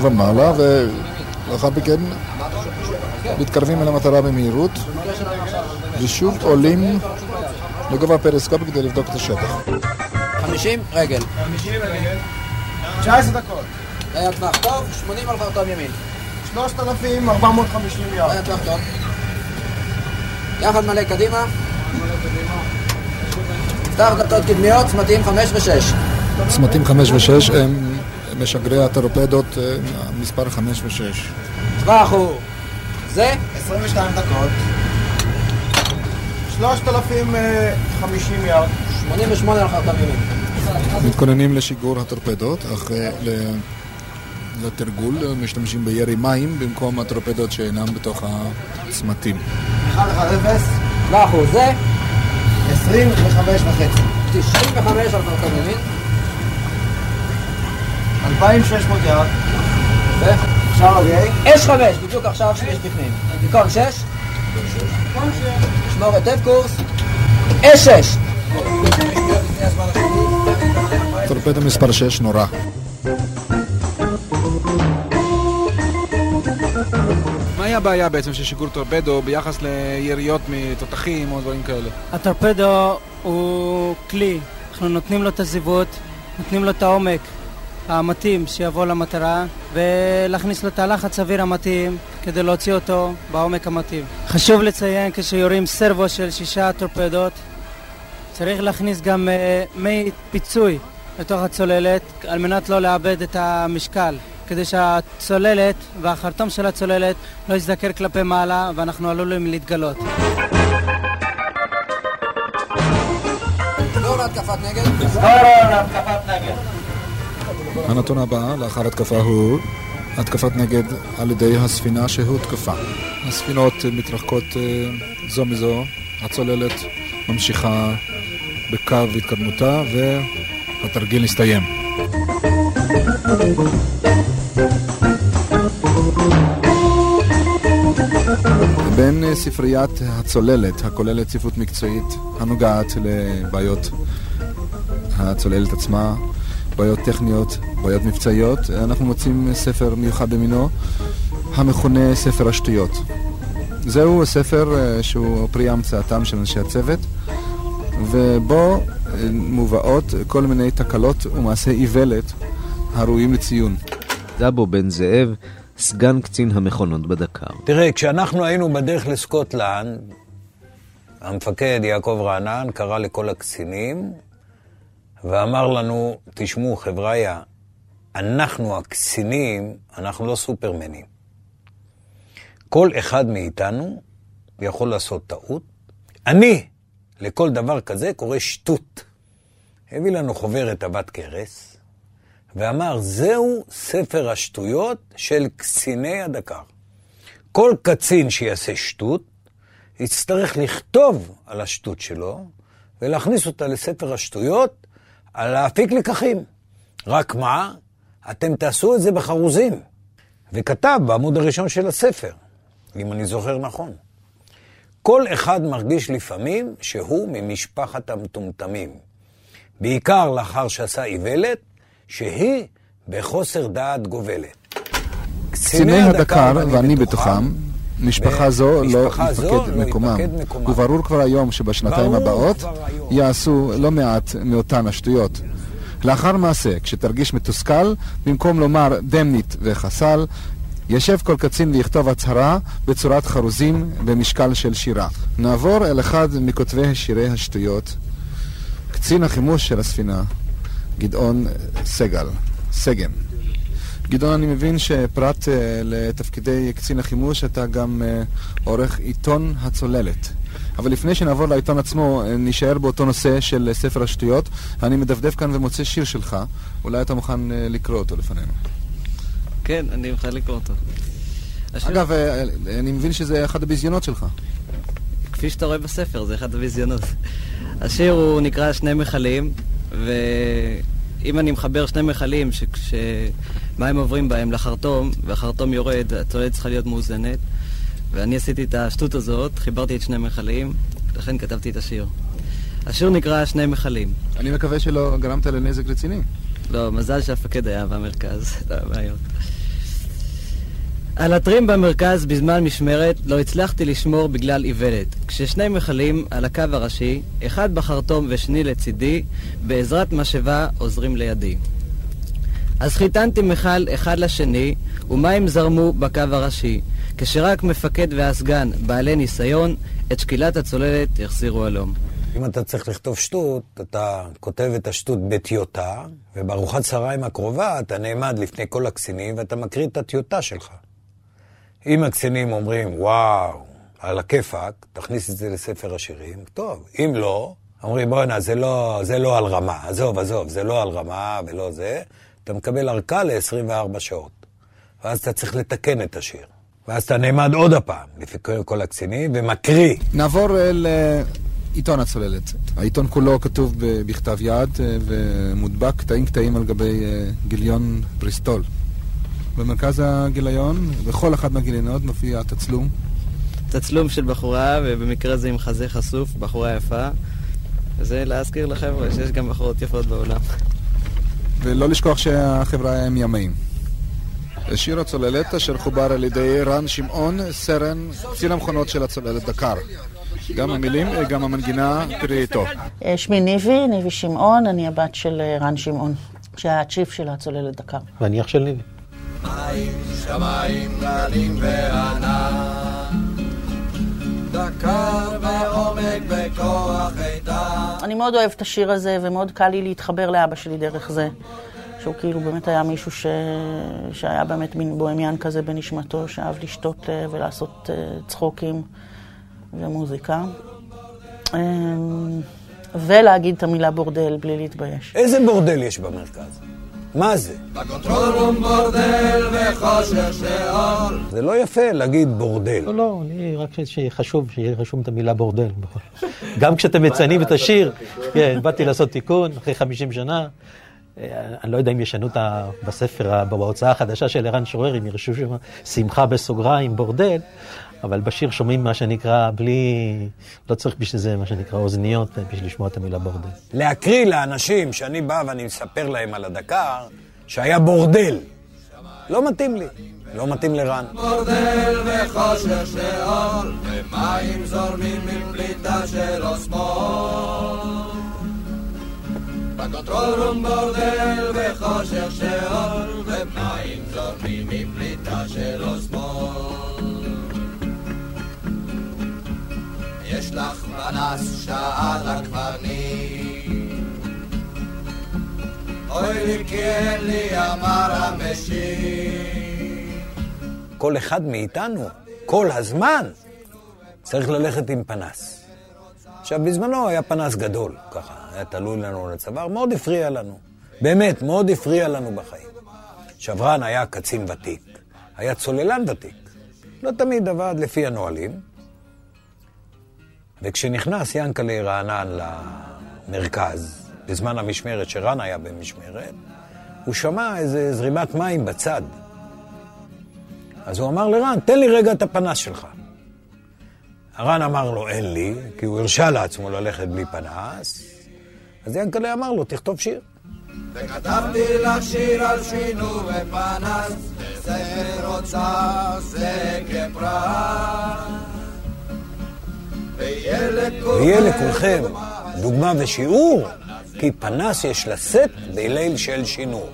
ומעלה ולאחר מכן מתקרבים אל המטרה במהירות ושוב עולים לגובה הפריסקופ כדי לבדוק את השטח. 50 רגל. 50 רגל. 19 דקות. היה טווח טוב, 80 על חרטום ימין. 3,450 ירד. היה טווח טוב. יחד מלא קדימה. פתח דלתות קדמיות, צמתים 5 ו-6. צמתים 5 ו-6 הם משגרי הטורפדות אה, מספר 5 ו-6. טווח הוא זה? 22 דקות. 3,050 ירד. 88 על ימין. מתכוננים לשיגור הטורפדות, אך אה, לתרגול אה, משתמשים בירי מים במקום הטורפדות שאינם בתוך הצמתים. 110. טווח הוא זה? 25 וחצי. 95 על ימין. 2,600 ירד. יפה. אפשר להגיע? אש 5, בדיוק עכשיו שיש בפנים. במקום 6. אשמורת טף קורס, אש אש! טורפדה מספר 6 נורא. מהי הבעיה בעצם של שיגור טורפדו ביחס ליריות מתותחים או דברים כאלה? הטורפדו הוא כלי, אנחנו נותנים לו את הזיוות, נותנים לו את העומק המתאים שיבוא למטרה ולהכניס לו את הלחץ האוויר המתאים כדי להוציא אותו בעומק המתאים. חשוב לציין כשיורים סרבו של שישה טורפדות צריך להכניס גם uh, מי פיצוי לתוך הצוללת על מנת לא לאבד את המשקל כדי שהצוללת והחרטום של הצוללת לא יזדקר כלפי מעלה ואנחנו עלולים להתגלות. הנתון הבא לאחר התקפה הוא התקפת נגד על ידי הספינה שהותקפה. הספינות מתרחקות אה, זו מזו, הצוללת ממשיכה בקו התקדמותה והתרגיל הסתיים. בין ספריית הצוללת, הכוללת ספרות מקצועית הנוגעת לבעיות הצוללת עצמה, בעיות טכניות, בעיות מבצעיות, אנחנו מוצאים ספר מיוחד במינו, המכונה ספר השטויות. זהו ספר אה, שהוא פרי המצאתם של אנשי הצוות, ובו אה, מובאות כל מיני תקלות ומעשי איוולת הראויים לציון. דבו בן זאב, סגן קצין המכונות בדקר. תראה, כשאנחנו היינו בדרך לסקוטלנד, המפקד יעקב רענן קרא לכל הקצינים ואמר לנו, תשמעו, חבריה, אנחנו הקצינים, אנחנו לא סופרמנים. כל אחד מאיתנו יכול לעשות טעות. אני, לכל דבר כזה, קורא שטות. הביא לנו חוברת עבת כרס, ואמר, זהו ספר השטויות של קציני הדקר. כל קצין שיעשה שטות, יצטרך לכתוב על השטות שלו, ולהכניס אותה לספר השטויות, על להפיק לקחים. רק מה? אתם תעשו את זה בחרוזים. וכתב בעמוד הראשון של הספר, אם אני זוכר נכון. כל אחד מרגיש לפעמים שהוא ממשפחת המטומטמים. בעיקר לאחר שעשה איוולת, שהיא בחוסר דעת גובלת. קציני הדקר, ואני בתוכם, משפחה זו לא יפקד מקומם. וברור כבר היום שבשנתיים הבאות יעשו לא מעט מאותן השטויות. לאחר מעשה, כשתרגיש מתוסכל, במקום לומר דמנית וחסל, ישב כל קצין ויכתוב הצהרה בצורת חרוזים במשקל של שירה. נעבור אל אחד מכותבי שירי השטויות, קצין החימוש של הספינה, גדעון סגל, סגן. גדעון, אני מבין שפרט uh, לתפקידי קצין החימוש, אתה גם uh, עורך עיתון הצוללת. אבל לפני שנעבור לעיתון עצמו, uh, נישאר באותו נושא של ספר השטויות. אני מדפדף כאן ומוצא שיר שלך. אולי אתה מוכן uh, לקרוא אותו לפנינו. כן, אני מוכן לקרוא אותו. השיר... אגב, uh, אני מבין שזה אחד הביזיונות שלך. כפי שאתה רואה בספר, זה אחד הביזיונות. השיר הוא נקרא שני מכלים, ו... אם אני מחבר שני מכלים שמים עוברים בהם לחרטום, והחרטום יורד, הצוללת צריכה להיות מאוזנת. ואני עשיתי את השטות הזאת, חיברתי את שני מכלים, לכן כתבתי את השיר. השיר נקרא שני מכלים. אני מקווה שלא גרמת לנזק רציני. לא, מזל שהמפקד היה במרכז, לא בעיות. על הטרים במרכז בזמן משמרת לא הצלחתי לשמור בגלל איוולת. כששני מכלים על הקו הראשי, אחד בחרטום ושני לצידי, בעזרת משאבה עוזרים לידי. אז חיתנתי מכל אחד לשני, ומים זרמו בקו הראשי. כשרק מפקד והסגן, בעלי ניסיון, את שקילת הצוללת יחזירו הלום. אם אתה צריך לכתוב שטות, אתה כותב את השטות בטיוטה, ובארוחת צהריים הקרובה אתה נעמד לפני כל הקצינים ואתה מקריא את הטיוטה שלך. אם הקצינים אומרים, וואו, על הכיפאק, תכניס את זה לספר השירים, טוב. אם לא, אומרים, בואנה, זה לא, זה לא על רמה, עזוב, עזוב, זה לא על רמה ולא זה, אתה מקבל ארכה ל-24 שעות. ואז אתה צריך לתקן את השיר. ואז אתה נעמד עוד הפעם, לפי כל הקצינים, ומקריא. נעבור אל עיתון הצוללת. העיתון כולו כתוב בכתב יד ומודבק קטעים קטעים על גבי גיליון בריסטול. במרכז הגיליון, בכל אחת מהגיליונות מופיע תצלום. תצלום של בחורה, ובמקרה זה עם חזה חשוף, בחורה יפה. וזה להזכיר לחבר'ה שיש גם בחורות יפות בעולם. ולא לשכוח שהחברה הם ימאים. שיר הצוללת אשר חובר על ידי רן שמעון, סרן, קצין המכונות של הצוללת דקר. גם המילים, גם המנגינה, תראי איתו. אה, שמי ניבי, ניבי שמעון, אני הבת של אה, רן שמעון, שהיה הצ'יף של הצוללת דקר. ואני אח של ניבי. מים, שמיים, גלים וענן. דקר. אני מאוד אוהבת את השיר הזה, ומאוד קל לי להתחבר לאבא שלי דרך זה. שהוא כאילו באמת היה מישהו ש... שהיה באמת מין בוהמיין כזה בנשמתו, שאהב לשתות אה, ולעשות אה, צחוקים ומוזיקה. אמ, ולהגיד את המילה בורדל בלי להתבייש. איזה בורדל יש במרכז? מה זה? ב control room בורדל וחושך שאול. זה לא יפה להגיד בורדל. לא, לא, אני רק שחשוב שיהיה רשום את המילה בורדל. גם כשאתם מציינים את השיר, כן, באתי לעשות תיקון אחרי 50 שנה. אה, אני לא יודע אם ישנו אותה בספר, בהוצאה החדשה של ערן שורר, אם ירשו שם שמחה בסוגריים, בורדל, אבל בשיר שומעים מה שנקרא בלי, לא צריך בשביל זה מה שנקרא אוזניות, בשביל לשמוע את המילה בורדל. להקריא לאנשים שאני בא ואני מספר להם על הדקר, שהיה בורדל. לא מתאים לי, לא מתאים לרן. בורדל וחושך שאול, ומים זורמים עם פליטה של אוסמול. ב control room בורדל וחושך שאול, ומים זורמים עם פליטה של אוסמול. יש לך פנס, שאל הקברניט. אוי לי אין לי, אמר המשיב. כל אחד מאיתנו, כל הזמן, צריך ללכת עם פנס. עכשיו, בזמנו היה פנס גדול, ככה, היה תלוי לנו על הצוואר, מאוד הפריע לנו. באמת, מאוד הפריע לנו בחיים. שברן היה קצין ותיק, היה צוללן ותיק. לא תמיד עבד לפי הנהלים. וכשנכנס ינקלה רענן למרכז, בזמן המשמרת שרן היה במשמרת, הוא שמע איזה זרימת מים בצד. אז הוא אמר לרן, תן לי רגע את הפנס שלך. הרן אמר לו, אין לי, כי הוא הרשה לעצמו ללכת בלי פנס. אז ינקלה אמר לו, תכתוב שיר. וכתבתי לך שיר על שינוי ופנס, ספר אוצר זה כפרס. ויהיה לכולכם דוגמה ושיעור, כי פנס יש לשאת בליל של שינור.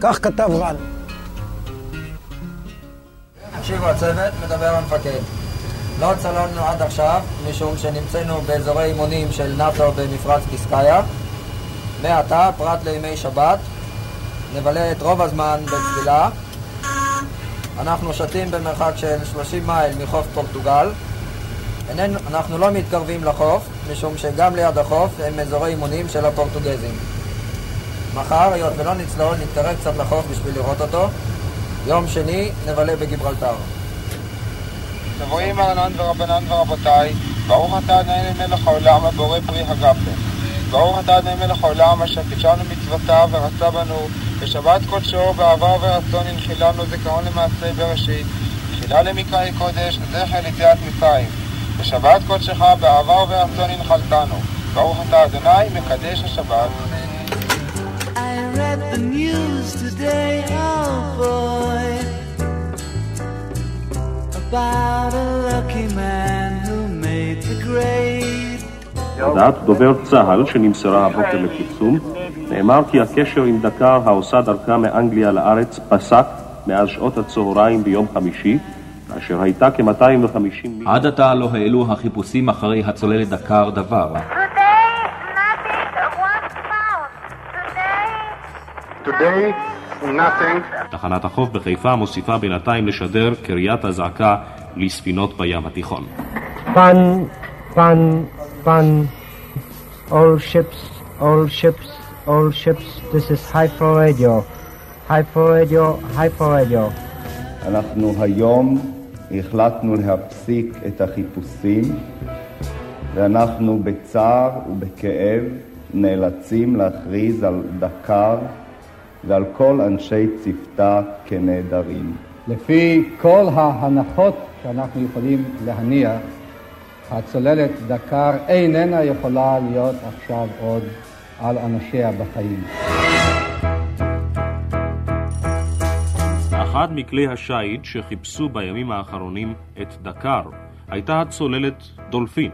כך כתב רן. תקשיבו, הצוות מדבר המפקד. לא צללנו עד עכשיו, משום שנמצאנו באזורי אימונים של נאט"ו במפרץ פיסקאיה. מעתה, פרט לימי שבת, נבלה את רוב הזמן בצלילה. אנחנו שתים במרחק של 30 מייל מחוף פורטוגל. איננו, אנחנו לא מתקרבים לחוף, משום שגם ליד החוף הם אזורי אימונים של הפורטוגזים. מחר, היות ולא נצלול, נתקרב קצת לחוף בשביל לראות אותו. יום שני, נבלה בגיברלטר. נבואים מרנן ורבנן ורבותיי, ברוך אתה אדוני מלך העולם הבורא פרי הגפן. ברוך אתה אדוני מלך העולם אשר קידשנו מצוותיו ורצה בנו, בשבת קודשו בעבר ורצון הנחילנו זיכרון למעשה בראשית, תחילה למקראי קודש, זכר ליציאת מצרים. בשבת קודשך בעבר ורצון הנחלתנו. ברוך אתה אדוני מקדש השבת. I read the news today, oh boy, about a lucky man who made the grade. הודעת דובר צה"ל שנמסרה הבוקר לפרסום, נאמר כי הקשר עם דקר העושה דרכה מאנגליה לארץ פסק מאז שעות הצהריים ביום חמישי, כאשר הייתה כ-250 עד עתה לא העלו החיפושים אחרי הצוללת דקר דבר. Today, nothing. תחנת החוף בחיפה מוסיפה בינתיים לשדר קריית אזעקה לספינות בים התיכון. Fun, fun, fun. All ships, all ships, all ships. This is Hyper Radio. Hyper Radio, Hyper Radio. אנחנו היום החלטנו להפסיק את החיפושים ואנחנו בצער ובכאב נאלצים להכריז על דקר ועל כל אנשי צוותה כנעדרים. לפי כל ההנחות שאנחנו יכולים להניח, הצוללת דקר איננה יכולה להיות עכשיו עוד על אנשיה בחיים. אחד מכלי השיט שחיפשו בימים האחרונים את דקר הייתה הצוללת דולפין.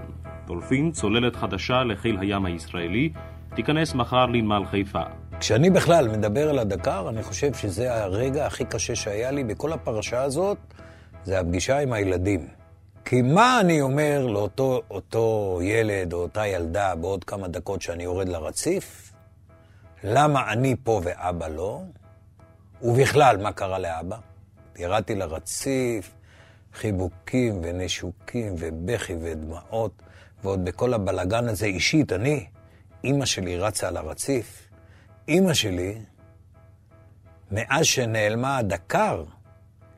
דולפין, צוללת חדשה לחיל הים הישראלי, תיכנס מחר לנמל חיפה. כשאני בכלל מדבר על הדקר, אני חושב שזה הרגע הכי קשה שהיה לי בכל הפרשה הזאת, זה הפגישה עם הילדים. כי מה אני אומר לאותו אותו ילד או אותה ילדה בעוד כמה דקות שאני יורד לרציף? למה אני פה ואבא לא? ובכלל, מה קרה לאבא? ירדתי לרציף, חיבוקים ונשוקים ובכי ודמעות, ועוד בכל הבלגן הזה אישית, אני, אימא שלי רצה על הרציף. אימא שלי, מאז שנעלמה הדקר,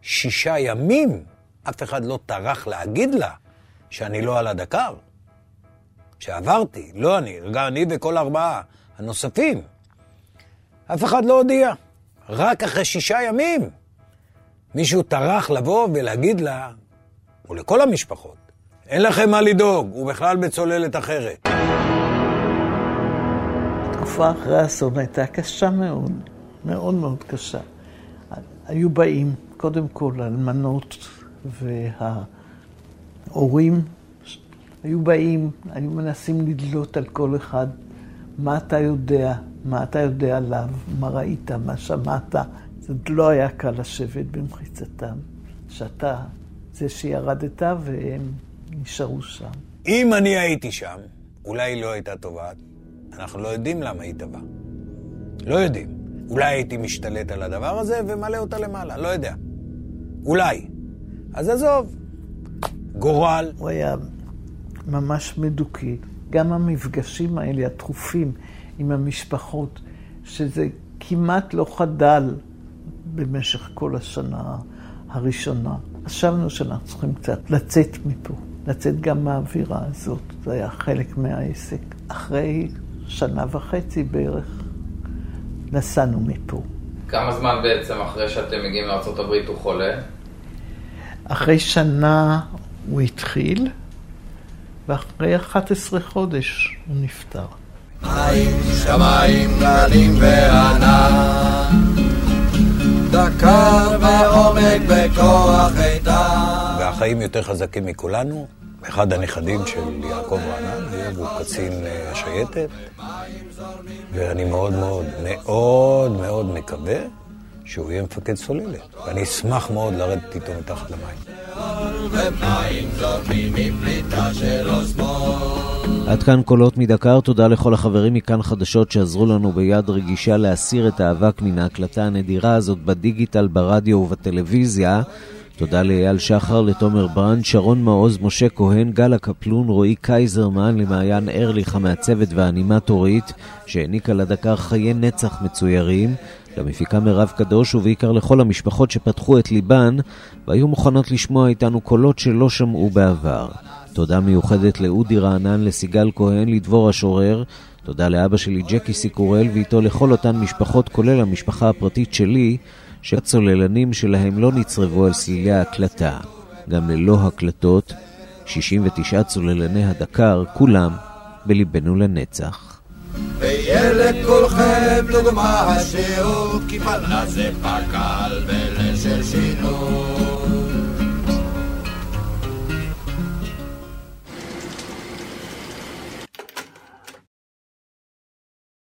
שישה ימים, אף אחד לא טרח להגיד לה שאני לא על הדקר. שעברתי, לא אני, גם אני וכל ארבעה הנוספים. אף אחד לא הודיע. רק אחרי שישה ימים מישהו טרח לבוא ולהגיד לה, ולכל המשפחות, אין לכם מה לדאוג, הוא בכלל בצוללת אחרת. התקופה אחרי האסון הייתה קשה מאוד, מאוד מאוד קשה. היו באים, קודם כל, אלמנות וההורים, היו באים, היו מנסים לדלות על כל אחד מה אתה יודע, מה אתה יודע עליו, מה ראית, מה שמעת. זה לא היה קל לשבת במחיצתם, שאתה זה שירדת והם נשארו שם. אם אני הייתי שם, אולי היא לא הייתה טובעת. אנחנו לא יודעים למה היא טבעה. לא יודעים. אולי הייתי משתלט על הדבר הזה ומלא אותה למעלה, לא יודע. אולי. אז עזוב. גורל. הוא היה ממש מדוכא. גם המפגשים האלה, התכופים עם המשפחות, שזה כמעט לא חדל במשך כל השנה הראשונה. חשבנו שאנחנו צריכים קצת לצאת מפה, לצאת גם מהאווירה הזאת. זה היה חלק מהעסק. אחרי שנה וחצי בערך נסענו מפה. כמה זמן בעצם אחרי שאתם מגיעים לארה"ב הוא חולה? אחרי שנה הוא התחיל, ואחרי 11 חודש הוא נפטר. מים, שמיים, גלים וענן, דקר ועומק בכוח איתן. והחיים יותר חזקים מכולנו. אחד הנכדים של יעקב רענן, הוא קצין אה, השייטת, ואני מאוד מאוד מאוד מאוד מקווה שהוא יהיה מפקד סוללת, ואני אשמח מאוד לרדת איתו מתחת למים. עד כאן קולות מדקר, תודה לכל החברים מכאן חדשות שעזרו לנו ביד רגישה להסיר את האבק מן ההקלטה הנדירה הזאת בדיגיטל, ברדיו ובטלוויזיה. תודה לאייל שחר, לתומר ברנד, שרון מעוז, משה כהן, גלה קפלון, רועי קייזרמן, למעיין ארליך המעצבת והאנימטורית, שהעניקה לדקר חיי נצח מצוירים, למפיקה מירב קדוש, ובעיקר לכל המשפחות שפתחו את ליבן, והיו מוכנות לשמוע איתנו קולות שלא שמעו בעבר. תודה מיוחדת לאודי רענן, לסיגל כהן, לדבור השורר. תודה לאבא שלי ג'קי סיקורל, ואיתו לכל אותן משפחות, כולל המשפחה הפרטית שלי, שהצוללנים שלהם לא נצרבו על סלילי ההקלטה. גם ללא הקלטות, 69 צוללני הדקר, כולם בליבנו לנצח. ויהיה לכולכם דוגמה השיעור, כי פלנה זה פקל ולשל שיר.